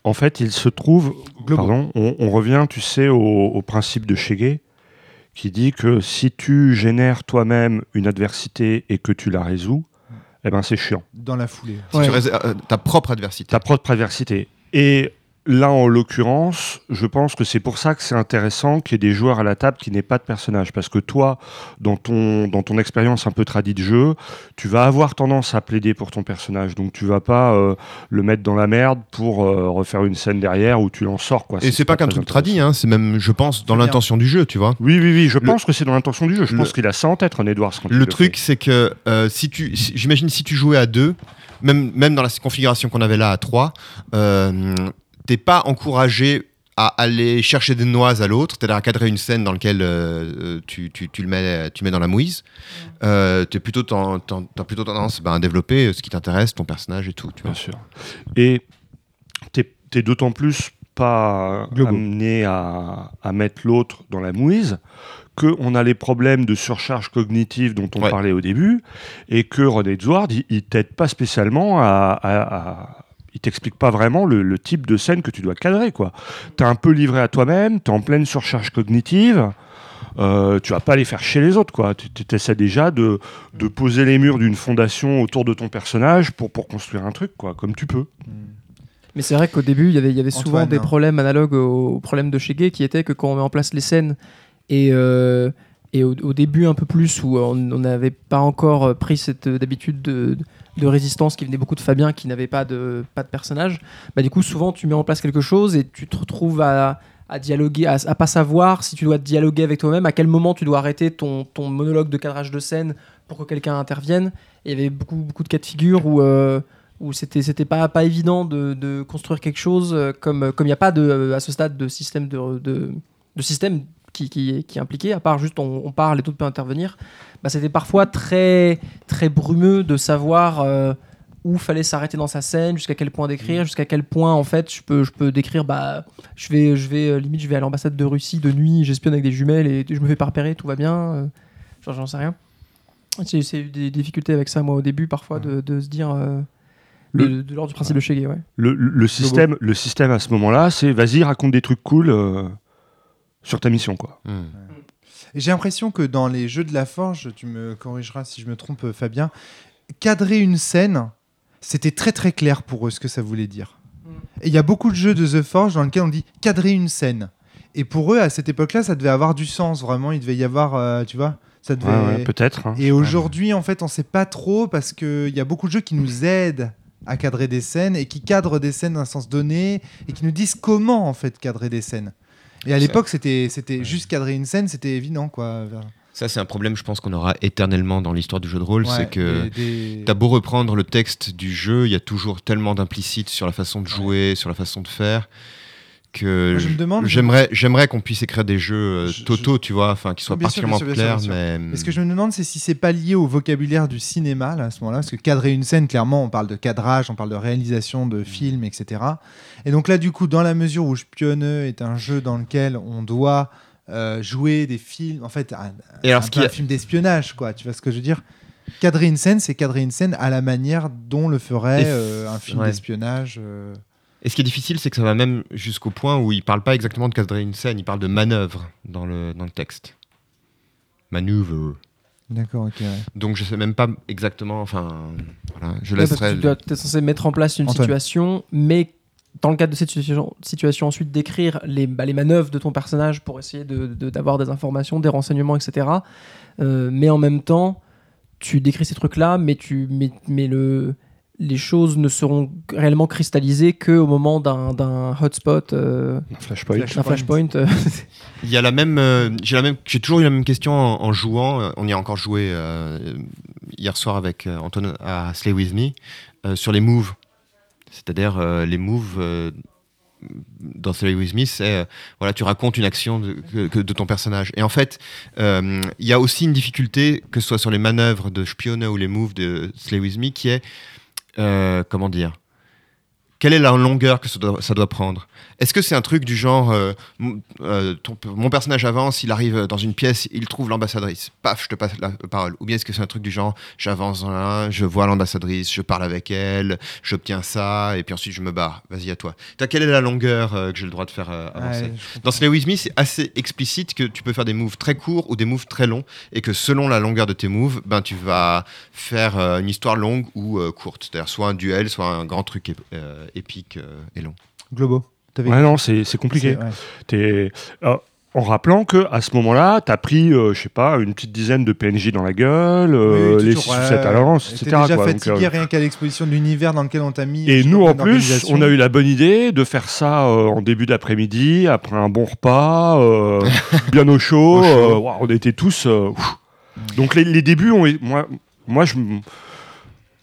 En fait, il se trouve, pardon, on, on revient, tu sais, au, au principe de Shege, qui dit que si tu génères toi-même une adversité et que tu la résous, eh ben c'est chiant. Dans la foulée. Si Ouais. tu rés- euh, ta propre adversité. Ta propre adversité. Et là, en l'occurrence, je pense que c'est pour ça que c'est intéressant qu'il y ait des joueurs à la table qui n'aient pas de personnage. Parce que toi, dans ton, dans ton expérience un peu tradie de jeu, tu vas avoir tendance à plaider pour ton personnage. Donc tu vas pas euh, le mettre dans la merde pour euh, refaire une scène derrière où tu l'en sors. Quoi. Et c'est pas qu'un truc tradit, hein, c'est même, je pense, dans l'intention du jeu, tu vois. Oui, oui, oui, je Le- pense que c'est dans l'intention du jeu. Je le- pense qu'il a ça en tête, Ron Edwards. quand Le truc, c'est que euh, si tu, si- j'imagine si tu jouais à deux, même, même dans la configuration qu'on avait là à trois, euh, t'es pas encouragé à aller chercher des noises à l'autre, c'est-à-dire à cadrer une scène dans laquelle euh, tu, tu, tu le mets, tu mets dans la mouise. Euh, t'es plutôt, ten- ten- t'as plutôt tendance bah, à développer ce qui t'intéresse, ton personnage et tout. Tu vois. Bien sûr. Et t'es es, d'autant plus pas amené à, à mettre l'autre dans la mouise qu'on a les problèmes de surcharge cognitive dont on Ouais. parlait au début et que René Edward, il, il t'aide pas spécialement à... à- à- il t'explique pas vraiment le, le type de scène que tu dois cadrer. quoi. T'es un peu livré à toi-même, t'es en pleine surcharge cognitive, euh, tu vas pas aller faire chez les autres. quoi. Tu essaies déjà de, de poser les murs d'une fondation autour de ton personnage pour, pour construire un truc, quoi, comme tu peux. Mais c'est vrai qu'au début, il y avait, il y avait souvent Antoine, des hein. problèmes analogues aux problèmes de Shege qui étaient que quand on met en place les scènes et, euh, Et au, au début, un peu plus, où on n'avait pas encore pris cette euh, d'habitude de, de résistance qui venait beaucoup de Fabien, qui n'avait pas de, pas de personnage, bah, du coup, souvent, tu mets en place quelque chose et tu te retrouves à, à dialoguer, à, pas savoir si tu dois dialoguer avec toi-même, à quel moment tu dois arrêter ton, ton monologue de cadrage de scène pour que quelqu'un intervienne. Il y avait beaucoup, beaucoup de cas de figure où. euh, où c'était c'était pas pas évident de, construire quelque chose euh, comme il n'y a pas de euh, à ce stade de système de, de système qui, qui, qui est impliqué. À part juste on, on parle et tout peut intervenir. Bah, c'était parfois très très brumeux de savoir euh, où fallait s'arrêter dans sa scène jusqu'à quel point décrire jusqu'à quel point en fait je peux je peux décrire bah je vais je vais euh, limite je vais à l'ambassade de Russie de nuit j'espionne avec des jumelles et je me fais pas repérer tout va bien euh, genre j'en sais rien. J'ai eu des difficultés avec ça moi au début parfois de, de se dire euh, Le- de, l'ordre du principe de Shege, ouais. Le, le système, le système à ce moment-là, c'est vas-y, raconte des trucs cool euh, sur ta mission. quoi. Hmm. J'ai l'impression que dans les jeux de la Forge, tu me corrigeras si je me trompe, Fabien, cadrer une scène, c'était très très clair pour eux ce que ça voulait dire. Et il y a beaucoup de jeux de The Forge dans lesquels on dit cadrer une scène. Et pour eux, à cette époque-là, ça devait avoir du sens, vraiment. Il devait y avoir, euh, tu vois, ça devait. Ouais, ouais, peut-être. hein. Et aujourd'hui, en fait, on sait pas trop parce qu'il y a beaucoup de jeux qui nous aident à cadrer des scènes et qui cadrent des scènes d'un sens donné et qui nous disent comment en fait cadrer des scènes. Et à l'époque, c'était c'était juste cadrer une scène, c'était évident quoi. Ça, c'est un problème, je pense, qu'on aura éternellement dans l'histoire du jeu de rôle. Ouais, c'est que des- des- T'as beau reprendre le texte du jeu, il y a toujours tellement d'implicites sur la façon de jouer, sur la façon de faire, que Moi, je me demande- j'aimerais, j'aimerais qu'on puisse écrire des jeux euh, Je- totaux, tu vois, enfin, qui soient Bien particulièrement sûr, bien sûr, clairs, bien mais Mais ce que je me demande, c'est si c'est pas lié au vocabulaire du cinéma là, à ce moment-là, parce que cadrer une scène, clairement, on parle de cadrage, on parle de réalisation de films, etc. Et donc là, du coup, dans la mesure où Spionneux est un jeu dans lequel on doit euh, jouer des films, en fait, un, Et alors, un ce peu qui un a- film d'espionnage, quoi. Tu vois ce que je veux dire? Cadrer une scène, c'est cadrer une scène à la manière dont le ferait euh, un film ouais. d'espionnage. euh. Et ce qui est difficile, c'est que ça va même jusqu'au point où il parle pas exactement de cadrer une scène, il parle de manœuvre dans le, dans le texte. Maneuver. D'accord, ok. ouais. Donc je sais même pas exactement, enfin, voilà, je Ouais, parce laisserai. que tu dois, es censé mettre en place une Antoine. situation, mais dans le cadre de cette situation, situation ensuite d'écrire les, bah, les manœuvres de ton personnage pour essayer d'avoir de, d'avoir des informations, des renseignements, etc. Euh, mais en même temps, tu décris ces trucs-là, mais, tu, mais, mais le, les choses ne seront réellement cristallisées qu'au moment d'un hotspot, euh, Flashpoint. D'un flashpoint. euh, Il y a la même, euh, j'ai la même, j'ai toujours eu la même question en, en jouant. On y a encore joué euh, hier soir avec euh, Antoine à Slay With Me euh, sur les moves. C'est-à-dire euh, les moves euh, dans Slay With Me, c'est euh, voilà, tu racontes une action de, que- de ton personnage. Et en fait, euh, il y a aussi une difficulté que ce soit sur les manœuvres de Spione ou les moves de Slay With Me, qui est euh, comment dire? Quelle est la longueur que ça doit, ça doit prendre? Est-ce que c'est un truc du genre euh, euh, ton- mon personnage avance, il arrive dans une pièce, il trouve l'ambassadrice, paf, je te passe la parole. Ou bien est-ce que c'est un truc du genre j'avance dans là, je vois l'ambassadrice, je parle avec elle, j'obtiens ça, et puis ensuite je me barre. Vas-y, à toi. Quelle est la longueur euh, que j'ai le droit de faire avancer? Ouais, Dans Slay With Me, c'est assez explicite que tu peux faire des moves très courts ou des moves très longs, et que selon la longueur de tes moves, ben, tu vas faire une histoire longue ou courte. C'est-à-dire soit un duel, soit un grand truc épique euh, et long. Globo. t'avais- Ouais, non, c'est compliqué. T'es- euh, en rappelant que à ce moment-là, t'as pris, euh, je sais pas, une petite dizaine de PNJ dans la gueule, euh, Oui, les toujours, 6 ou ouais. 7 à l'avance, T'es etc. déjà quoi. Donc, fatigué euh, rien qu'à l'exposition de l'univers dans lequel on t'a mis. et nous, en plus, on a eu la bonne idée de faire ça euh, en début d'après-midi, après un bon repas, euh, [laughs] bien au chaud. Au chaud. euh, waouh, on était tous. euh. Donc les, les débuts, ont, moi, moi, je.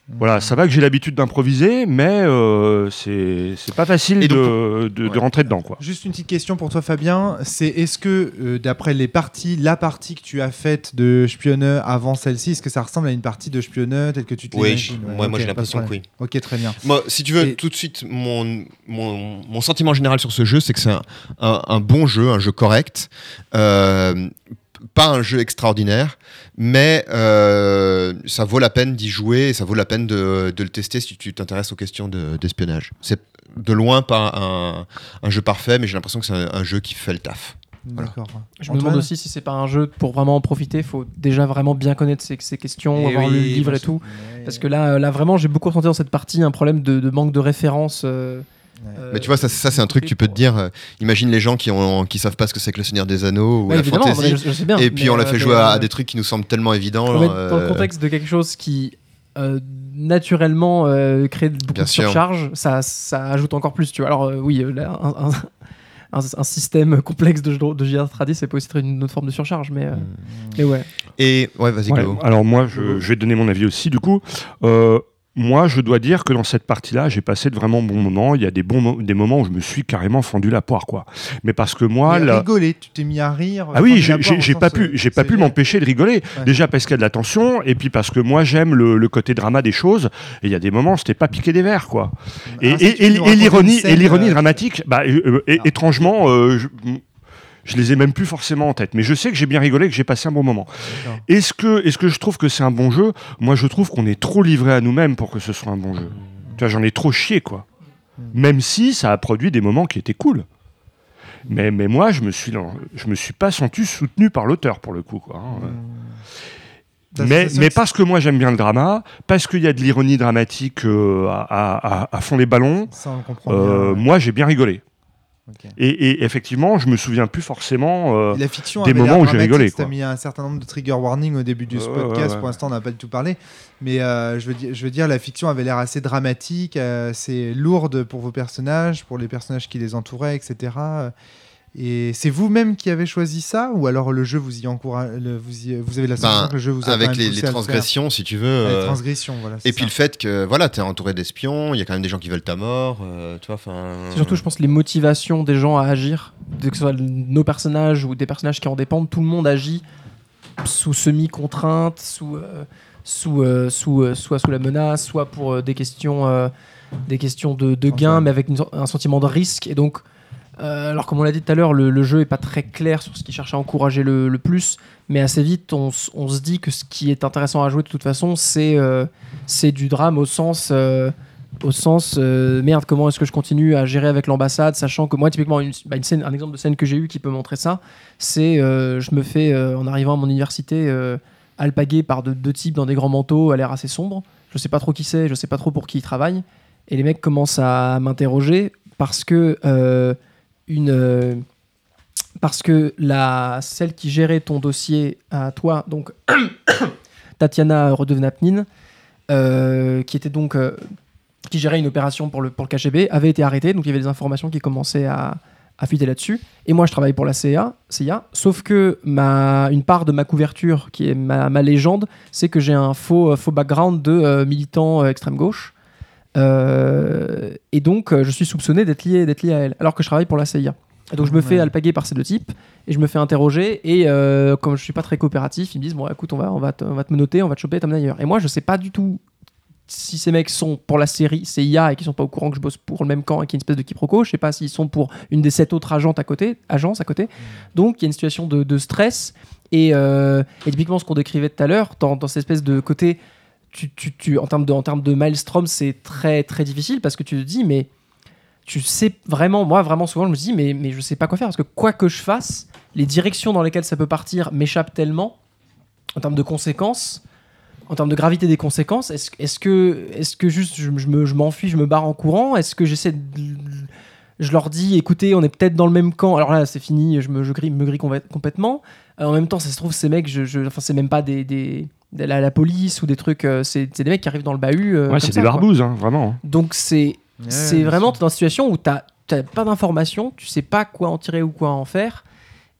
Voilà, ça va que j'ai l'habitude d'improviser, mais euh, c'est c'est pas facile donc, de, de- rentrer dedans. Quoi. Juste une petite question pour toi, Fabien. C'est est-ce que, euh, d'après les parties, la partie que tu as faite de Spionneux avant celle-ci, est-ce que ça ressemble à une partie de Spionneux telle que tu te Oui, l'imagines je- Ouais, moi, moi, ok, j'ai l'impression que oui. Ok, très bien. Moi, si tu veux, Et- tout de suite, mon, mon, mon sentiment général sur ce jeu, c'est que c'est un, un- un bon jeu, un jeu correct. Euh, pas un jeu extraordinaire, mais euh, ça vaut la peine d'y jouer et ça vaut la peine de, de le tester si tu t'intéresses aux questions de- d'espionnage. c'est de loin pas un, un jeu parfait, mais j'ai l'impression que c'est un, un jeu qui fait le taf. Voilà. D'accord. Je me demande aussi si c'est pas un jeu pour vraiment en profiter, il faut déjà vraiment bien connaître ces, ces questions, Eh avoir lu oui, le livre et tout. Parce que là, là vraiment, j'ai beaucoup ressenti dans cette partie un problème de, de manque de référence euh, Euh, Mais tu vois, ça, ça c'est un truc, tu peux te dire, euh, imagine les gens qui ont, qui savent pas ce que c'est que le Seigneur des Anneaux ou Ouais, la fantasy. je, je sais bien. Et puis on l'a euh, fait jouer à, à euh, des trucs qui nous semblent tellement évidents. dans le euh, contexte de quelque chose qui euh, naturellement euh, crée beaucoup Bien de surcharge, ça, ça ajoute encore plus. Tu vois. Alors euh, oui, euh, là, un, un- un- un système complexe de, de JR Tradi, c'est peut aussi être une autre forme de surcharge, mais, euh, mais ouais. Et ouais, vas-y, Ouais, alors moi, je, je vais te donner mon avis aussi. Du coup, Euh, moi, je dois dire que dans cette partie-là, j'ai passé de vraiment bons moments. Il y a des bons mo- des moments où je me suis carrément fendu la poire, quoi. Mais parce que moi, là, rigoler, tu t'es mis à rire. ah oui, j'ai- pas euh, pu, j'ai pas pu m'empêcher de rigoler. Ouais. Déjà parce qu'il y a de la tension, et puis parce que moi j'aime le, le côté drama des choses. Et il y a des moments, c'était pas piqué des verres, quoi. Et, Ah, et- l'ironie, et l'ironie euh, dramatique, bah, euh, Ah. étrangement, euh, je, je les ai même plus forcément en tête. Mais je sais que j'ai bien rigolé, que j'ai passé un bon moment. Est-ce que, est-ce que je trouve que c'est un bon jeu? Moi, je trouve qu'on est trop livré à nous-mêmes pour que ce soit un bon jeu. Tu vois, j'en ai trop chié, quoi. Même si ça a produit des moments qui étaient cool. Mais, mais moi, je me suis, je me suis pas senti soutenu par l'auteur pour le coup, quoi. hein. Ça, Mais, mais parce que moi j'aime bien le drama, parce qu'il y a de l'ironie dramatique euh, à, à- fond les ballons, Ça, on comprend euh, bien. moi j'ai bien rigolé. Ok. Et, et effectivement, je me souviens plus forcément. euh, La fiction des moments où j'ai rigolé, T'as quoi. mis un certain nombre de trigger warnings au début de ce Ouais, ouais, podcast. ouais. Pour l'instant, on n'a pas du tout parlé. Mais euh, je, veux dire, je veux dire, la fiction avait l'air assez dramatique, euh, assez lourde pour vos personnages, pour les personnages qui les entouraient, etc. Et c'est vous-même qui avez choisi ça Ou alors le jeu vous y encourage vous, y- vous avez la sensation Ben, que le jeu vous a Avec les, le transgressions, si tu veux. Les euh, transgressions, voilà. Et puis le fait que voilà, t'es entouré d'espions, il y a quand même des gens qui veulent ta mort, euh, tu vois. Surtout, je pense, les motivations des gens à agir, que ce soit nos personnages ou des personnages qui en dépendent, tout le monde agit sous semi-contrainte, sous, euh, sous, euh, sous, euh, soit sous la menace, soit pour euh, des questions, euh, des questions de, de gain, mais avec une un sentiment de risque. Et donc, euh, alors comme on l'a dit tout à l'heure, le, jeu est pas très clair sur ce qui cherche à encourager le, plus, mais assez vite, on, se dit que ce qui est intéressant à jouer de toute façon, c'est euh, du drame au sens... euh, au sens merde comment est-ce que je continue à gérer avec l'ambassade sachant que moi typiquement une, bah, scène un exemple de scène que j'ai eu qui peut montrer ça c'est je me fais en arrivant à mon université alpaguer par deux, types dans des grands manteaux à l'air assez sombre. Je sais pas trop qui c'est je sais pas trop pour qui ils travaillent. Et les mecs commencent à m'interroger parce que euh, parce que la celle qui gérait ton dossier à toi donc [coughs] Tatiana Redevenapnin euh, qui était donc euh, qui gérait une opération pour le, pour le KGB, avait été arrêté. Donc il y avait des informations qui commençaient à, à fuiter là-dessus. Et moi, je travaille pour la CIA, CIA sauf que ma, une part de ma couverture, qui est ma, ma légende, c'est que j'ai un faux, faux background de euh, militant euh, extrême gauche. Euh, et donc, euh, je suis soupçonné d'être lié, lié à elle, alors que je travaille pour la CIA. Et donc, je me fais alpaguer par ces deux types, et je me fais interroger. Et euh, comme je suis pas très coopératif, ils me disent Bon, écoute, on va, on va, te, on va te menoter, on va te choper, t'amener ailleurs. Et moi, je sais pas du tout si ces mecs sont pour la série CIA et qui sont pas au courant que je bosse pour le même camp et qu'il y a une espèce de quiproquo, je sais pas s'ils sont pour une des sept autres agentes à côté, agences à côté. Donc il y a une situation de, de stress et, euh, et typiquement ce qu'on décrivait tout à l'heure dans, dans cette espèce de côté, tu, en termes de maelstrom, c'est très très difficile parce que tu te dis mais tu sais vraiment, moi vraiment souvent je me dis mais mais je sais pas quoi faire parce que quoi que je fasse, les directions dans lesquelles ça peut partir m'échappent tellement en termes de conséquences en termes de gravité des conséquences, est-ce est que, juste je, je me- je m'enfuis, je me barre en courant Est-ce que j'essaie de. Je leur dis, écoutez, on est peut-être dans le même camp. Alors là, c'est fini, je me, je me grille complè- complètement. Euh, en même temps, ça se trouve, ces mecs, je, je- enfin, c'est même pas des- de la, la police ou des trucs, euh, c'est c'est des mecs qui arrivent dans le bahut. euh, ouais, c'est des barbouzes, hein, vraiment. Donc c'est Ouais, c'est bien vraiment dans une situation où t'as t'as pas d'informations, tu sais pas quoi en tirer ou quoi en faire.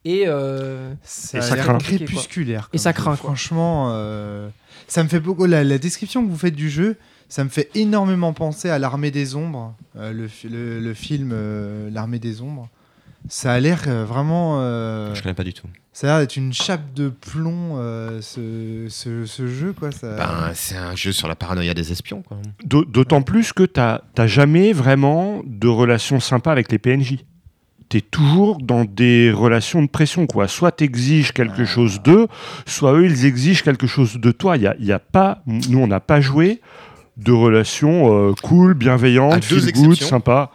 Et euh, Ça craint. crépusculaire. Et ça craint, quoi. Franchement, euh, ça me fait beaucoup. La, la description que vous faites du jeu, ça me fait énormément penser à l'Armée des Ombres, euh, le, le- le film euh, L'Armée des Ombres. Ça a l'air euh, vraiment. euh, Je connais pas du tout. ça a l'air d'être une chape de plomb, euh, ce, ce- ce jeu, quoi. Ça... Ben, c'est un jeu sur la paranoïa des espions, quoi. D'au- D'autant plus que t'as t'as jamais vraiment de relation sympa avec les PNJ. T'es toujours dans des relations de pression, quoi. Soit t'exiges quelque chose d'eux, soit eux, ils exigent quelque chose de toi. Il y a, il y a pas, nous, on n'a pas joué de relations euh, cool, bienveillantes, feel good, sympa.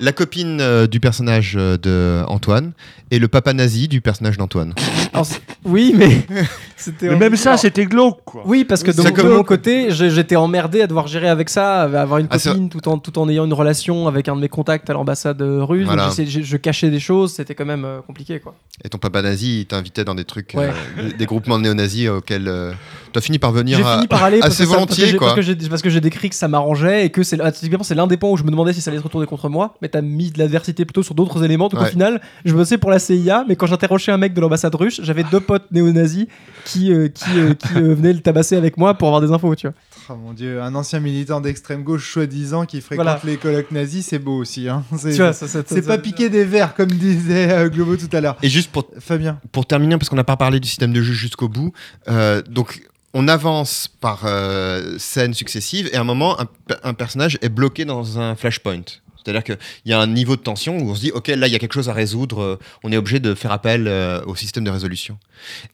La copine euh, du personnage euh, de Antoine et le papa nazi du personnage d'Antoine. [laughs] Alors, oui, mais [laughs] c'était. Mais même ça, c'était glauque, quoi. Oui, parce que Oui, de, mon côté, j'étais emmerdé à devoir gérer avec ça, à avoir une Ah, c'est- copine tout en, tout en ayant une relation avec un de mes contacts à l'ambassade euh, russe. Donc Voilà. j'essayais- je, je cachais des choses, c'était quand même euh, compliqué. Quoi. Et ton papa nazi, il t'invitait dans des trucs, Ouais. euh, des groupements néo-nazis auxquels euh, tu as fini par venir J'ai à- fini par aller [laughs] parce assez que ça- parce que volontiers, j'ai-. Parce que j'ai parce que j'ai décrit que ça m'arrangeait et que c'est typiquement, c'est l'un des points où je me demandais si ça allait se retourner contre moi. Mais t'as mis de l'adversité plutôt sur d'autres éléments. Donc au final, je bossais pour la CIA, mais quand j'interrogeais un mec de l'ambassade russe, j'avais deux potes néo-nazis qui, euh, qui, euh, qui euh, [laughs] venaient le tabasser avec moi pour avoir des infos. Tu vois. Oh mon dieu, un ancien militant d'extrême gauche soi-disant qui fréquente Voilà. les colloques nazis, c'est beau aussi. Hein. [laughs] C'est Tu vois, ça- ça- c'est pas piquer des verres comme disait euh, Globo tout à l'heure. Et juste pour, Fabien. pour terminer, parce qu'on n'a pas parlé du système de jeu jusqu'au bout, euh, donc on avance par euh, scènes successives et à un moment, un, pe- un personnage est bloqué dans un flashpoint. C'est-à-dire qu'il y a un niveau de tension où on se dit, OK, là, il y a quelque chose à résoudre, euh, on est obligé de faire appel euh, au système de résolution.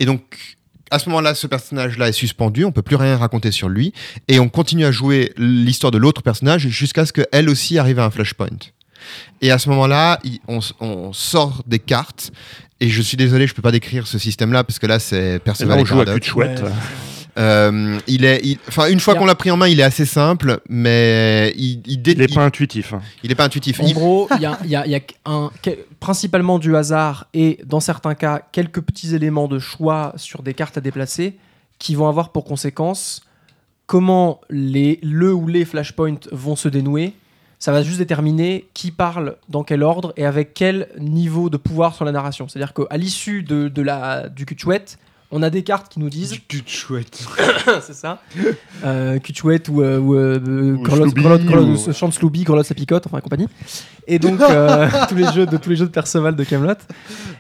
Et donc, à ce moment-là, ce personnage-là est suspendu, on peut plus rien raconter sur lui, et on continue à jouer l'histoire de l'autre personnage jusqu'à ce qu'elle aussi arrive à un flashpoint. Et à ce moment-là, on, sort des cartes, et je suis désolé, je peux pas décrire ce système-là, parce que là, c'est Et là, Perceval on et joue à cul Paradox. de chouette. Ouais. Euh, il est, il- enfin, une fois qu'on l'a pris en main, il est assez simple, mais il, il, dé- Il n'est il- pas intuitif. hein. il est pas intuitif. En Il- gros, il y a, y a- il y a un, que- principalement du hasard et dans certains cas quelques petits éléments de choix sur des cartes à déplacer qui vont avoir pour conséquence comment les, le ou les flashpoints vont se dénouer. Ça va juste déterminer qui parle dans quel ordre et avec quel niveau de pouvoir sur la narration. C'est-à-dire qu'à l'issue de, de la, du cul de chouette, on a des cartes qui nous disent Du cul de chouette. [coughs] c'est ça. Euh, ou, euh, ou euh, Ou Grelotte- Slooby, Grelotte- Grelotte- ou- ou chante Slooby, Grelotte sa picote, enfin et compagnie. Et [laughs] donc euh, tous les jeux de tous les jeux de Perceval de Camelot.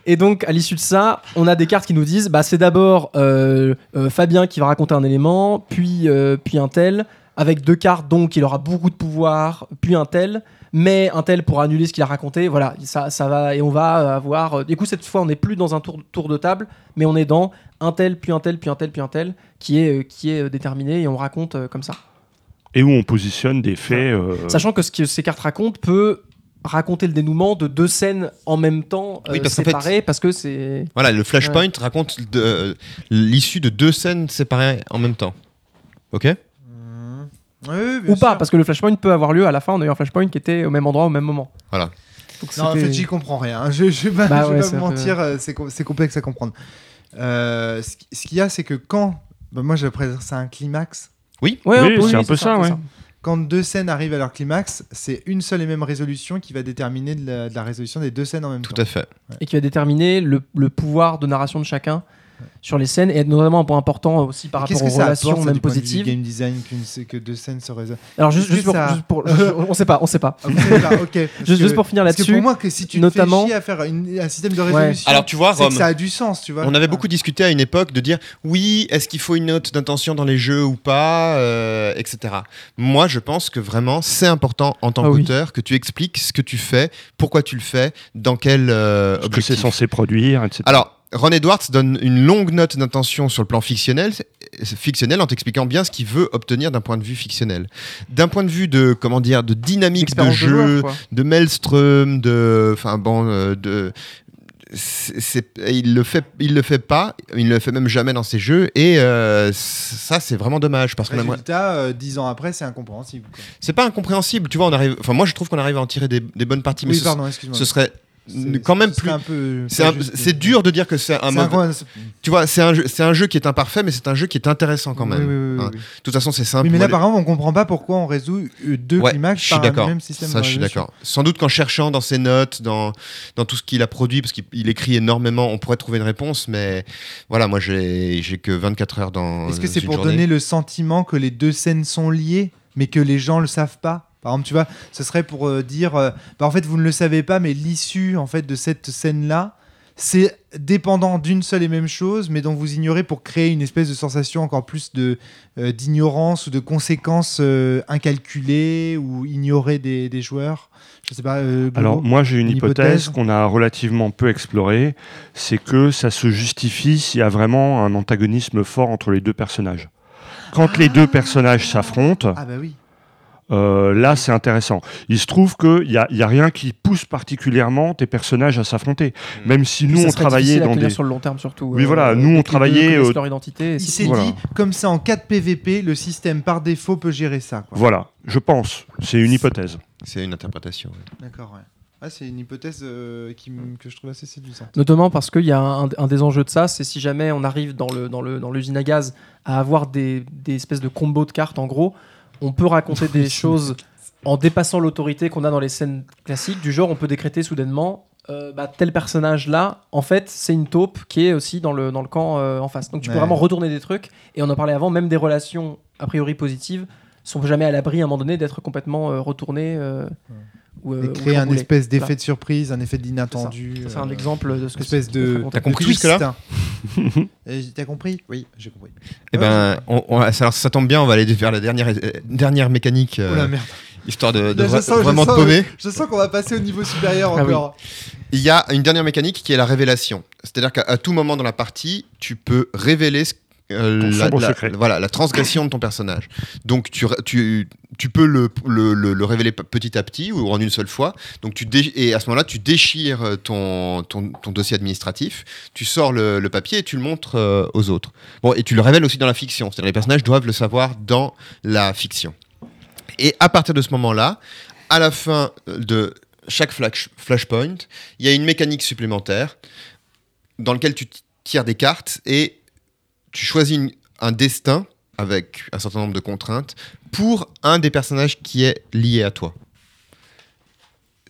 Et donc à l'issue de ça, on a des cartes qui nous disent, bah c'est d'abord euh, euh, Fabien qui va raconter un élément, puis euh, puis un tel avec deux cartes donc il aura beaucoup de pouvoir, puis un tel. Mais un tel pour annuler ce qu'il a raconté, voilà, ça, ça va et on va avoir. euh, Du coup, cette fois, on n'est plus dans un tour, tour de table, mais on est dans un tel, puis un tel, puis un tel, puis un tel, qui est, euh, qui est euh, déterminé et on raconte euh, comme ça. Et où on positionne des faits. euh, Sachant que ce que ces cartes racontent peut raconter le dénouement de deux scènes en même temps euh, Oui, parce qu'en fait- séparées parce que c'est Voilà, le flashpoint raconte de- euh, l'issue de deux scènes séparées en même temps. Ok? Oui, oui, bien ou pas sûr. parce que le flashpoint peut avoir lieu à la fin en ayant un flashpoint qui était au même endroit au même moment Voilà. Donc Non, en fait, j'y comprends rien. Je, je vais pas, Bah je vais ouais, pas vous peu- mentir, euh, c'est com- c'est complexe à comprendre. Euh, ce qui- ce qu'il y a, c'est que quand. bah, moi, j'appelle ça un climax. Ouais, Oui, peu- c'est un peu ça, ouais. Quand deux scènes arrivent à leur climax, c'est une seule et même résolution qui va déterminer de la, de la résolution des deux scènes en même Tout temps. à fait. et qui va déterminer le, le pouvoir de narration de chacun sur les scènes et notamment un point important aussi par rapport aux relations apporte, même de positives game design qu'une- que deux scènes se résolvent alors juste, juste pour, ça- juste pour- on sait pas on sait pas Ah, pas, [laughs] juste, que- juste pour finir là-dessus pour moi, que si tu notamment- fais chier à faire une- un système de Ouais. résolution, Alors tu vois, que ça a du sens, tu vois. on avait beaucoup discuté à une époque de dire oui, est-ce qu'il faut une note d'intention dans les jeux ou pas, euh, etc. Moi, je pense que vraiment, c'est important en tant Ah oui. qu'auteur que tu expliques ce que tu fais, pourquoi tu le fais, dans quel euh, ce que objectif. c'est censé produire, etc. Alors, Ron Edwards donne une longue note d'intention sur le plan fictionnel, fictionnel en t'expliquant bien ce qu'il veut obtenir d'un point de vue fictionnel. D'un point de vue de comment dire, de dynamique de jeu, de maelstrom, de, enfin bon, euh, de, il le fait, il le fait pas, il le fait même jamais dans ses jeux, et euh, ça c'est vraiment dommage parce qu'on. Résultat, euh, dix ans après, c'est incompréhensible. C'est pas incompréhensible, tu vois, on arrive, enfin moi je trouve qu'on arrive à en tirer des, des bonnes parties, mais Oui, ce, pardon, excuse-moi. ce serait quand même plus. C'est, dur de dire que c'est un c'est mauvais. un- Tu vois, c'est un, jeu, c'est un jeu qui est imparfait, mais c'est un jeu qui est intéressant quand même. Oui, oui, oui, Hein. oui. De toute façon, c'est simple. Mais là, par exemple, on comprend pas pourquoi on résout deux Ouais, climax par un même système Ça, je suis d'accord. Sans doute qu'en cherchant dans ses notes, dans, dans tout ce qu'il a produit, parce qu'il il écrit énormément, on pourrait trouver une réponse, mais voilà, moi, j'ai j'ai que 24 heures dans. Est-ce que c'est pour journée. donner le sentiment que les deux scènes sont liées, mais que les gens le savent pas? Par exemple, tu vois, ce serait pour euh, dire, euh, bah, en fait, vous ne le savez pas, mais l'issue en fait de cette scène-là, c'est dépendant d'une seule et même chose, mais dont vous ignorez pour créer une espèce de sensation encore plus de euh, d'ignorance ou de conséquences incalculées ou ignorées des, des joueurs. Je sais pas. Alors moi j'ai une Une hypothèse, hypothèse qu'on a relativement peu explorée, c'est que ça se justifie s'il y a vraiment un antagonisme fort entre les deux personnages. Quand les deux personnages s'affrontent, ah bah oui. Euh, là, c'est intéressant. Il se trouve qu'il n'y a, y a rien qui pousse particulièrement tes personnages à s'affronter. Mm. Même si nous, ça on travaillait dans des. sur le long terme surtout. Oui, voilà, nous, on travaillait, euh, leur identité. Il c'est s'est. Voilà. dit, comme ça, en 4 PVP, le système par défaut peut gérer ça. quoi. Voilà, je pense. C'est une hypothèse. C'est une interprétation. ouais. D'accord, ouais. Ah, c'est une hypothèse euh, qui que je trouve assez séduisante. Notamment parce qu'il y a un, un des enjeux de ça, c'est si jamais on arrive dans le dans le dans l'usine à gaz à avoir des, des espèces de combos de cartes, en gros, on peut raconter des [laughs] choses en dépassant l'autorité qu'on a dans les scènes classiques. Du genre, on peut décréter soudainement. euh, bah, tel personnage là, en fait, c'est une taupe qui est aussi dans le, dans le camp euh, en face. Donc tu peux Ouais. vraiment retourner des trucs. Et on en parlait avant, même des relations a priori positives sont jamais à l'abri à un moment donné d'être complètement euh, retournées. Ou, euh, Et ou créer un espèce d'effet Voilà. de surprise, un effet d'inattendu. Ça, C'est un euh, exemple de ce que espèce c'est- de. T'as compris de jusque-là [laughs] T'as compris? Oui, j'ai compris. Eh ben, on- on- alors ça tombe bien, on va aller vers la dernière, euh, dernière mécanique, euh, Oh la merde. histoire de, de vra- sens- vraiment te paumer. Je sens qu'on va passer au niveau supérieur Ah oui. encore. Il y a une dernière mécanique qui est la révélation. C'est-à-dire qu'à tout moment dans la partie, tu peux révéler ce- euh, la, voilà, la transgression de ton personnage. Donc tu, tu, tu peux le, le, le- le révéler petit à petit ou en une seule fois. Donc tu et à ce moment-là, tu déchires euh, ton, ton, ton dossier administratif, tu sors le, papier et tu le montres euh, aux autres. Bon, et tu le révèles aussi dans la fiction. C'est-à-dire les personnages doivent le savoir dans la fiction. Et à partir de ce moment-là, à la fin de chaque flash, flashpoint, il y a une mécanique supplémentaire dans laquelle tu tires des cartes et tu choisis une- un destin avec un certain nombre de contraintes pour un des personnages qui est lié à toi.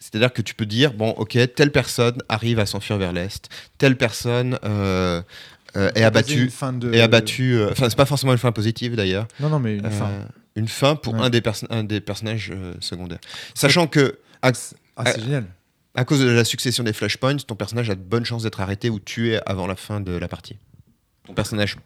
C'est-à-dire que tu peux dire, bon, ok, telle personne arrive à s'enfuir vers l'Est, telle personne euh, euh, est abattue, fin de... est abattue, euh, enfin, c'est pas forcément une fin positive d'ailleurs, Non, non, mais une fin. une fin pour Ouais. un, des un des personnages secondaires. Sachant que, Ah, c'est génial. à cause de la succession des flashpoints, ton personnage a de bonnes chances d'être arrêté ou tué avant la fin de la partie. Ton personnage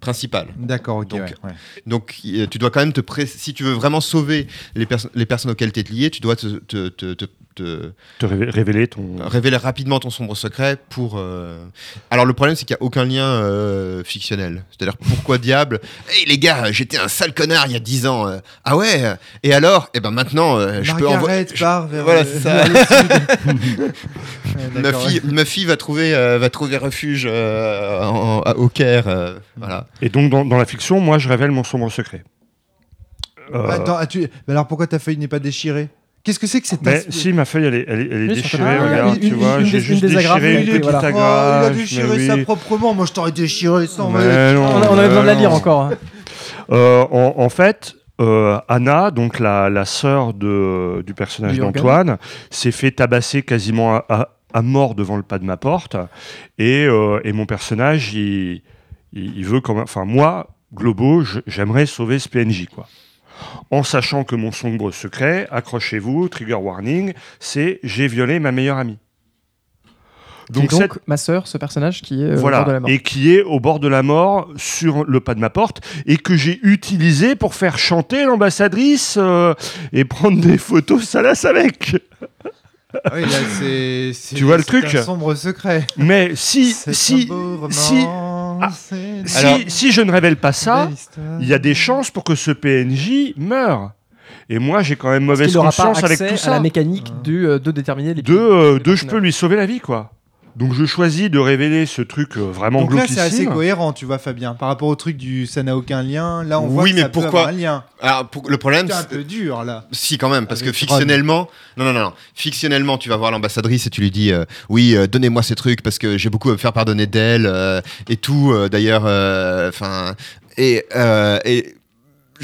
principal. D'accord, ok. Donc, ouais, ouais. Donc, euh, tu dois quand même te pré- si tu veux vraiment sauver les personnes auxquelles tu es lié, tu dois te, te- te- te- te Te révé- révéler ton. révéler rapidement ton sombre secret pour. euh, Alors, le problème, c'est qu'il n'y a aucun lien euh, fictionnel. C'est-à-dire, pourquoi diable Hey les gars, j'étais un sale connard il y a 10 ans. euh, ah ouais Et alors Et ben maintenant, euh, je peux envoyer. Part vers, Voilà, euh, c'est ça. [laughs] Ouais, Ma d'accord, fille, ma fille va trouver, euh, va trouver refuge euh, en- en- au Caire. euh, voilà. Et donc, dans, dans la fiction, moi, je révèle mon sombre secret. Euh, Attends, ah, tu- mais alors pourquoi ta feuille n'est pas déchirée Qu'est-ce que c'est que cette mais tasse- si, ma feuille, elle est, elle est, elle est Oui, déchirée, certainement. Ah, regarde, une- tu une- vois, j'ai juste déchiré une petite voilà. Oh, il a déchiré ça proprement. Moi, je t'aurais déchiré sans. Mais non, On, avait besoin de la lire encore. hein. Euh, en, en fait, euh, Anna, donc la, la sœur de, du personnage d'Antoine, s'est fait tabasser quasiment à, à- à mort devant le pas de ma porte. Et, euh, et mon personnage, il, il, il veut quand même. Enfin, moi, Globo, j'aimerais sauver ce PNJ, quoi. En sachant que mon sombre secret, accrochez-vous, trigger warning, c'est j'ai violé ma meilleure amie. Donc, Donc, cette- ma sœur, ce personnage qui est euh, au voilà, bord de la mort. et qui est au bord de la mort sur le pas de ma porte et que j'ai utilisé pour faire chanter l'ambassadrice euh, et prendre des photos salaces avec. Ah oui, là, c'est. c'est- Tu vois le c'est truc un sombre secret. Mais si [laughs] C'est si roman, si ah, si, Alors- si je ne révèle pas ça, il y a des chances pour que ce PNJ meure. Et moi, j'ai quand même mauvaise pas conscience avec tout à la ça. mécanique Ah. du, euh, de déterminer les De, euh, de je peux lui sauver la vie, quoi. Donc je choisis de révéler ce truc euh, vraiment Donc là, c'est assez cohérent, tu vois, Fabien. Par rapport au truc du ça n'a aucun lien, là, on voit Oui, que mais ça peut pourquoi avoir un lien. Alors, pour- le problème, C'est un peu dur, là. Si quand même, parce Avec que fictionnellement, non non non, non. fictionnellement, tu vas voir l'ambassadrice et tu lui dis, euh, oui, euh, donnez-moi ces trucs parce que j'ai beaucoup à me faire pardonner d'elle euh, et tout. D'ailleurs, enfin et et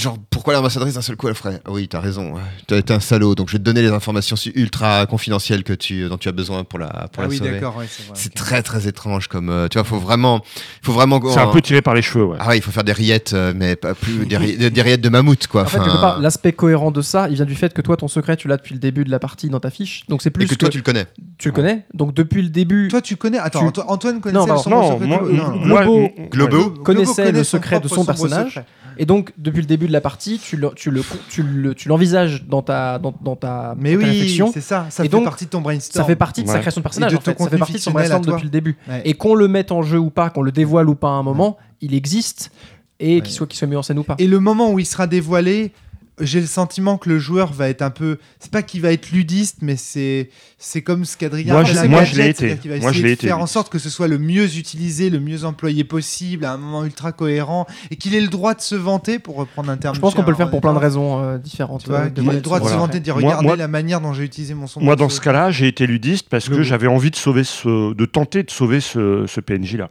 genre pourquoi l'ambassadrice d'un seul coup elle ferait, Ah oui, t'as raison, été un salaud, donc je vais te donner les informations ultra confidentielles que tu dont tu as besoin pour la pour Ah la oui, sauver. d'accord, ouais, c'est vrai. C'est ok. très très étrange comme, euh, tu vois, faut vraiment, faut vraiment. C'est un peu tiré par les cheveux, ouais. Ah ouais, il faut faire des rillettes, euh, mais pas plus [laughs] des, ri- des- des rillettes de mammouth quoi. En fait, l'aspect cohérent de ça, il vient du fait que toi, ton secret, tu l'as depuis le début de la partie dans ta fiche. Donc c'est plus et que toi tu le connais. tu le connais. Donc depuis le début, Toi, tu connais. Attends, Tu- Antoine connaissait Non, sombre Non, secret moi, Globo- ouais. Globo connaissait le son secret de son personnage. secret. Et donc, depuis le début de la partie, tu le- tu le- tu le- tu l'envisages dans ta, dans, dans ta, Mais dans ta oui, réflexion. c'est ça. Ça Et fait donc, partie de ton brainstorm. Ça fait partie de sa création de personnage, Et de en fait. ton Ça fait partie de son brainstorm depuis le début. Ouais. Et qu'on le mette en jeu ou pas, qu'on le dévoile ou pas à un moment, il existe et Ouais. qu'il soit, qu'il soit mis en scène ou pas. Et le moment où il sera dévoilé, j'ai le sentiment que le joueur va être un peu. C'est pas qu'il va être ludiste, mais c'est c'est comme ce qu'Adrien Moi, je- moi, je l'ai été. va Moi, je essayer l'ai de été, faire en sorte que ce soit le mieux utilisé, le mieux employé possible, à un moment ultra cohérent, et qu'il ait le droit de se vanter, pour reprendre un terme. Je pense qu'on peut le faire pour plein de raisons euh, différentes. Tu vois, euh, qu'il ait le droit de se vanter, de dire Moi- regardez moi- la manière dont j'ai utilisé mon son. Moi, dans ce cas-là, j'ai été ludiste parce Le que j'avais envie de sauver ce, de tenter de sauver ce, ce PNJ-là.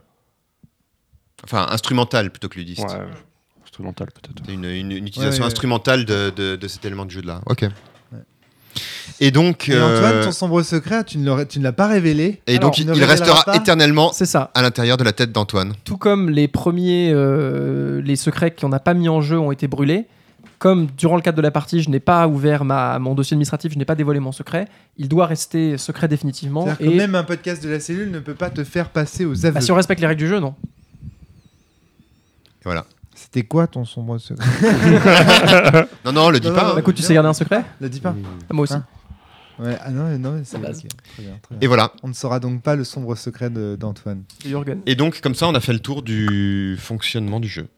Enfin, instrumental plutôt que ludiste. Ouais, peut-être. Une, une- une utilisation Ouais, ouais. instrumentale de, de- de cet élément de jeu-là. Ok. Et donc, Et Antoine, euh, ton sombre secret, tu ne l'aurais- tu ne l'as pas révélé. et Alors, donc il, restera pas éternellement C'est ça. à l'intérieur de la tête d'Antoine. Tout comme les premiers, euh, les secrets qu'on n'a pas mis en jeu ont été brûlés, comme durant le cadre de la partie, je n'ai pas ouvert ma, mon dossier administratif, je n'ai pas dévoilé mon secret, il doit rester secret définitivement. C'est-à-dire Et que même un podcast de la cellule ne peut pas te faire passer aux aveux. bah, si on respecte les règles du jeu, non. Voilà. C'était quoi ton sombre secret [laughs] Non, non, le dis pas. hein. Bah, écoute, tu sais garder un secret Le dis pas. Moi aussi. Hein Ouais, ah non, non, mais c'est La ok. base. Très bien, très bien. Et voilà. On ne saura donc pas le sombre secret d'Antoine. Et donc, comme ça, on a fait le tour du fonctionnement du jeu.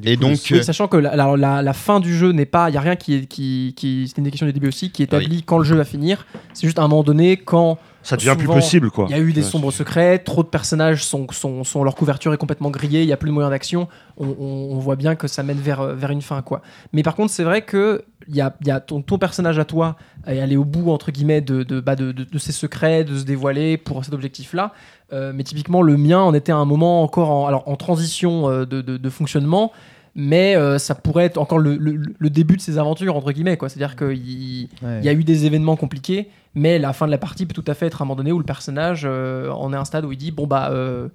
Du Et coup, donc, Oui, sachant que la, la- la- la fin du jeu n'est pas, il y a rien qui est, qui, qui c'était une des questions du début aussi, qui établit quand le jeu va finir. C'est juste à un moment donné quand Ça devient plus possible, quoi. Il y a eu des Ouais, sombres secrets, trop de personnages sont, sont, sont- leur couverture est complètement grillée, il y a plus de moyens d'action. On, on- on voit bien que ça mène vers, vers une fin, quoi. Mais par contre, c'est vrai que il y a, y a ton, ton personnage à toi et aller au bout entre guillemets de, de, bah, de, de- de ses secrets, de se dévoiler pour cet objectif-là. Euh, mais typiquement, le mien en était à un moment encore en, alors, en transition euh, de- de fonctionnement. Mais euh, ça pourrait être encore le, le- le début de ses aventures, entre guillemets. C'est-à-dire qu'il Ouais. y a eu des événements compliqués, mais la fin de la partie peut tout à fait être à un moment donné où le personnage euh, en est à un stade où il dit bon bah euh,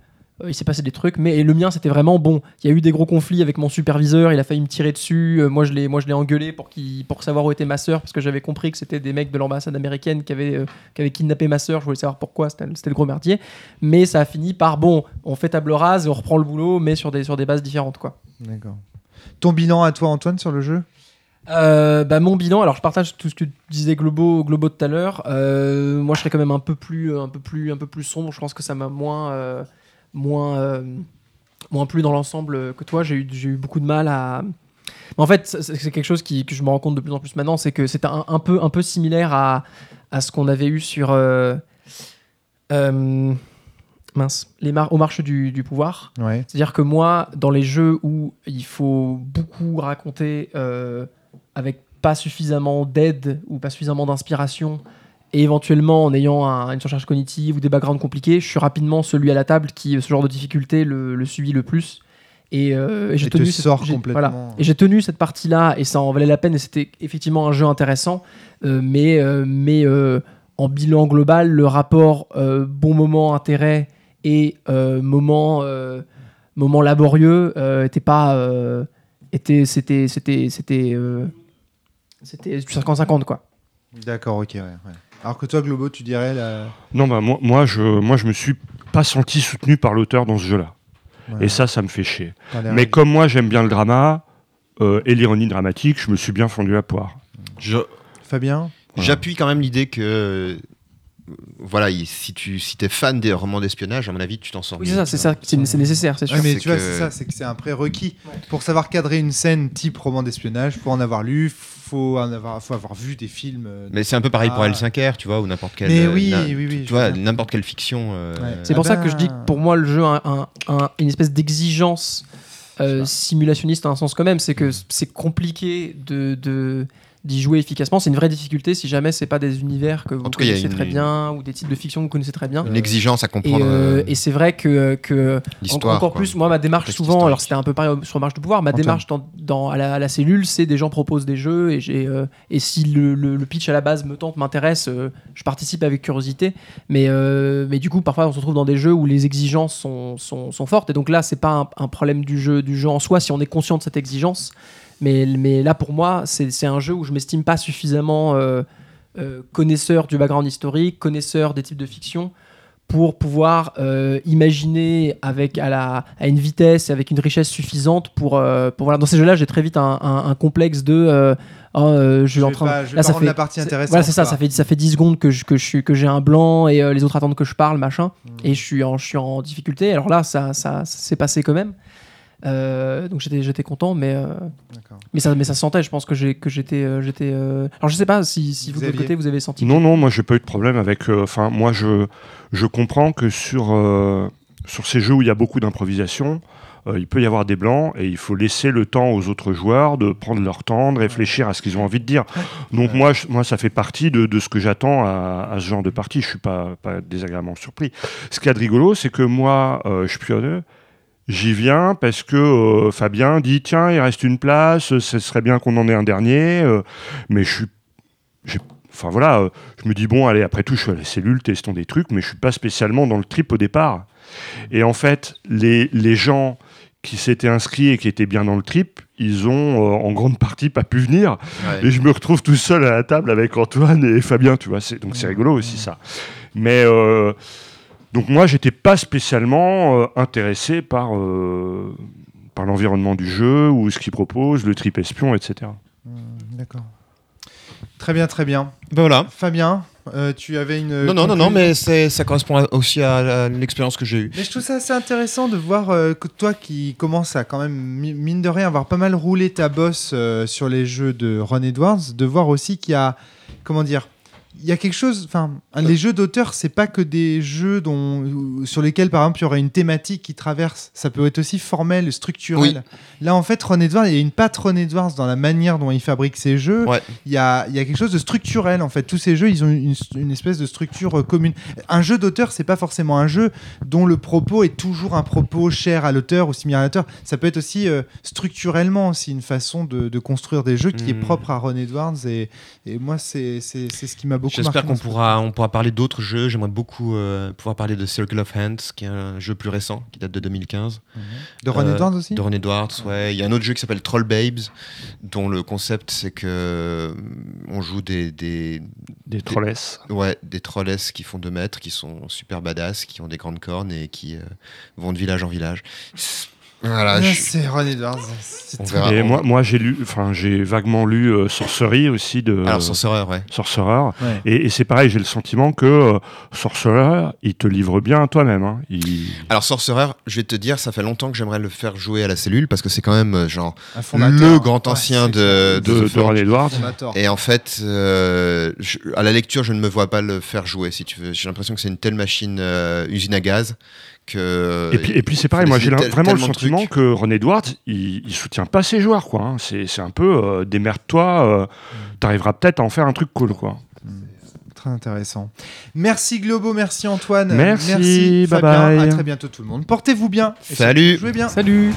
il s'est passé des trucs, mais et le mien c'était vraiment bon. Il y a eu des gros conflits avec mon superviseur, il a failli me tirer dessus. moi je l'ai moi je l'ai engueulé pour pour savoir où était ma sœur parce que j'avais compris que c'était des mecs de l'ambassade américaine qui avaient euh, qui avaient kidnappé ma sœur. Je voulais savoir pourquoi. C'était c'était le gros merdier. Mais ça a fini par bon, on fait table rase et on reprend le boulot, mais sur des sur des bases différentes quoi. D'accord. Ton bilan à toi, Antoine, sur le jeu? Euh, bah, mon bilan, alors je partage tout ce que disait Globo, Globo tout à l'heure. Euh, moi, je serais quand même un peu plus, un peu plus, un peu plus sombre. Je pense que ça m'a moins, euh, moins, moins plu dans l'ensemble que toi. J'ai eu, j'ai beaucoup de mal à. Mais en fait, c'est quelque chose qui, que je me rends compte de plus en plus maintenant, c'est que c'est un, peu, un peu similaire à ce qu'on avait eu sur. Euh, euh, mince, les mar aux marches du, du pouvoir. Ouais. C'est-à-dire que moi, dans les jeux où il faut beaucoup raconter euh, avec pas suffisamment d'aide ou pas suffisamment d'inspiration, et éventuellement en ayant un- une surcharge cognitive ou des backgrounds compliqués, je suis rapidement celui à la table qui, ce genre de difficulté, le, le subit le plus. Et, euh, et j'ai tenu cette- voilà. Tenu cette partie-là et ça en valait la peine et c'était effectivement un jeu intéressant. Euh, mais euh, mais euh, en bilan global, le rapport euh, bon moment intérêt et euh, moment euh, moment laborieux euh, était pas euh, était c'était c'était c'était euh, c'était 50-50 quoi. D'accord, ok. ouais, ouais. Alors que toi, Globo, tu dirais la... Non, bah, moi, moi, je, moi, je me suis pas senti soutenu par l'auteur dans ce jeu-là. Ouais, Et ça, ça me fait chier. Mais comme moi, j'aime bien le drama euh, et l'ironie dramatique, je me suis bien fondu à poire. Je- Fabien? J'appuie quand même l'idée que. Voilà, il- si tu si es fan des romans d'espionnage, à mon avis, tu t'en sors Oui, c'est ça, c'est ça, nécessaire, c'est sûr. Ouais, mais tu vois, que- c'est ça, c'est que c'est un prérequis. Pour savoir cadrer une scène type roman d'espionnage, faut en avoir lu, faut en avoir, faut avoir vu des films. euh, Mais c'est un peu pareil pour Ah. L5R, tu vois, ou n'importe quelle. Mais euh, oui, oui, oui, Tu vois, n'importe quelle fiction. euh, Ouais. C'est Ah pour ça ben- que je dis que pour moi, le jeu a un- un- une espèce d'exigence euh, simulationniste dans un sens quand même. C'est que c'est compliqué de, de- d'y jouer efficacement. C'est une vraie difficulté si jamais c'est pas des univers que vous tout connaissez une- très bien ou des types de fiction que vous connaissez très bien. Une exigence à Et, comprendre euh, euh, et c'est vrai que, que encore quoi. plus, moi, ma démarche souvent, alors c'était un peu pareil sur Marche de pouvoir, ma Antoine. démarche dans, dans- à, la, à la cellule, c'est des gens proposent des jeux et, j'ai, euh, et si le, le- le pitch à la base me tente, m'intéresse, euh, je participe avec curiosité. Mais, euh, mais du coup, parfois, on se retrouve dans des jeux où les exigences sont, sont, sont fortes. Et donc là, c'est pas un, un problème du jeu, du jeu en soi si on est conscient de cette exigence. Mais, mais là, pour moi, c'est, un jeu où je m'estime pas suffisamment euh, euh, connaisseur du background historique, connaisseur des types de fiction pour pouvoir euh, imaginer avec à, la, à une vitesse et avec une richesse suffisante pour, euh, pour voilà. Dans ces jeux-là j'ai très vite un, un- un complexe de euh, oh, je suis en train pas- je là ça fait la partie intéressante, voilà c'est ça ça fait ça fait 10 secondes que je, que je suis que j'ai un blanc et les autres attendent que je parle machin Mm. et je suis en je suis en difficulté. Alors là ça ça, ça s'est passé quand même Euh, donc j'étais j'étais content, mais euh, mais ça mais ça se sentait. Je pense que j'ai que j'étais euh, j'étais. euh, Alors je sais pas si, si vous de votre côté vous avez senti. Non, non, moi j'ai pas eu de problème avec. euh, Enfin, moi je, je comprends que sur, euh, sur ces jeux où il y a beaucoup d'improvisation, euh, il peut y avoir des blancs et il faut laisser le temps aux autres joueurs de prendre leur temps, de réfléchir à ce qu'ils ont envie de dire. Donc moi, je- moi ça fait partie de, de ce que j'attends à, à ce genre de partie. Je suis pas, pas désagréablement surpris. Ce qu'il y a de rigolo, c'est que moi, euh, je pionneux. J'y viens parce que euh, Fabien dit tiens il reste une place, ce serait bien qu'on en ait un dernier, euh, mais je suis Enfin voilà, euh, je me dis bon, allez, après tout, je suis à la cellule, testons des trucs, mais je suis pas spécialement dans le trip au départ. Et en fait, les, les gens qui s'étaient inscrits et qui étaient bien dans le trip, ils ont euh, en grande partie pas pu venir. Ouais. Et je me retrouve tout seul à la table avec Antoine et Fabien, tu vois. Donc c'est rigolo aussi ça. Mais euh, donc moi, j'étais pas spécialement euh, intéressé par, euh, par l'environnement du jeu ou ce qu'il propose, le trip espion, etc. D'accord. Très bien, très bien. Ben voilà. Fabien, euh, tu avais une. Non, non, non, non, mais ça correspond aussi à, l'expérience que j'ai eue. Mais je trouve ça assez intéressant de voir euh, que toi qui commences à quand même, mi- mine de rien, avoir pas mal roulé ta bosse euh, sur les jeux de Ron Edwards, de voir aussi qu'il y a, comment dire, il y a quelque chose, enfin, les jeux d'auteur, c'est pas que des jeux dont, sur lesquels, par exemple, il y aurait une thématique qui traverse. Ça peut être aussi formel, structurel. Là, en fait, Ron Edwards, il y a une patte Ron Edwards dans la manière dont il fabrique ses jeux. Ouais. Il, y a, il y a quelque chose de structurel, en fait. Tous ces jeux, ils ont une, une espèce de structure euh, commune. Un jeu d'auteur, c'est pas forcément un jeu dont le propos est toujours un propos cher à l'auteur ou similaire à l'auteur. Ça peut être aussi euh, structurellement aussi une façon de, de construire des jeux qui est Hmm. propre à Ron Edwards. Et, et moi, c'est ce qui m'a beaucoup. J'espère qu'on pourra, on pourra parler d'autres jeux. J'aimerais beaucoup euh, pouvoir parler de Circle of Hands, qui est un jeu plus récent, qui date de 2015. De Ron Euh, Edwards aussi De Ron Edwards, ouais. Il y a un autre jeu qui s'appelle Troll Babes, dont le concept c'est que euh, on joue des, des, Des trollesses. ouais, des trollesses qui font 2 mètres, qui sont super badass, qui ont des grandes cornes et qui euh, vont de village en village. Voilà, je- C'est Ron Edwards. On verra. Et on- moi, moi j'ai lu, enfin, j'ai vaguement lu euh, Sorcery aussi de Alors, Sorcerer, ouais. Sorcerer. Ouais. Et, et c'est pareil, j'ai le sentiment que euh, Sorcerer, il te livre bien à toi-même. hein. Il- Alors, Sorcerer, je vais te dire, ça fait longtemps que j'aimerais le faire jouer à la cellule parce que c'est quand même euh, genre le grand ancien de, de, de, de. Ron Edwards. Et en fait, euh, je- à la lecture, je ne me vois pas le faire jouer, si tu veux. J'ai l'impression que c'est une telle machine euh, usine à gaz que. Et puis, et puis c'est pareil, il moi j'ai vraiment le sentiment que Ron Edwards, il, il soutient pas ses joueurs. quoi. hein. C'est c'est un peu euh, démerde-toi, euh, t'arriveras peut-être à en faire un truc cool. quoi. Très intéressant. Merci Globo, merci Antoine. Merci, bye Fabien. bye. À très bientôt tout le monde. Portez-vous bien. et Salut. Jouez bien. Salut.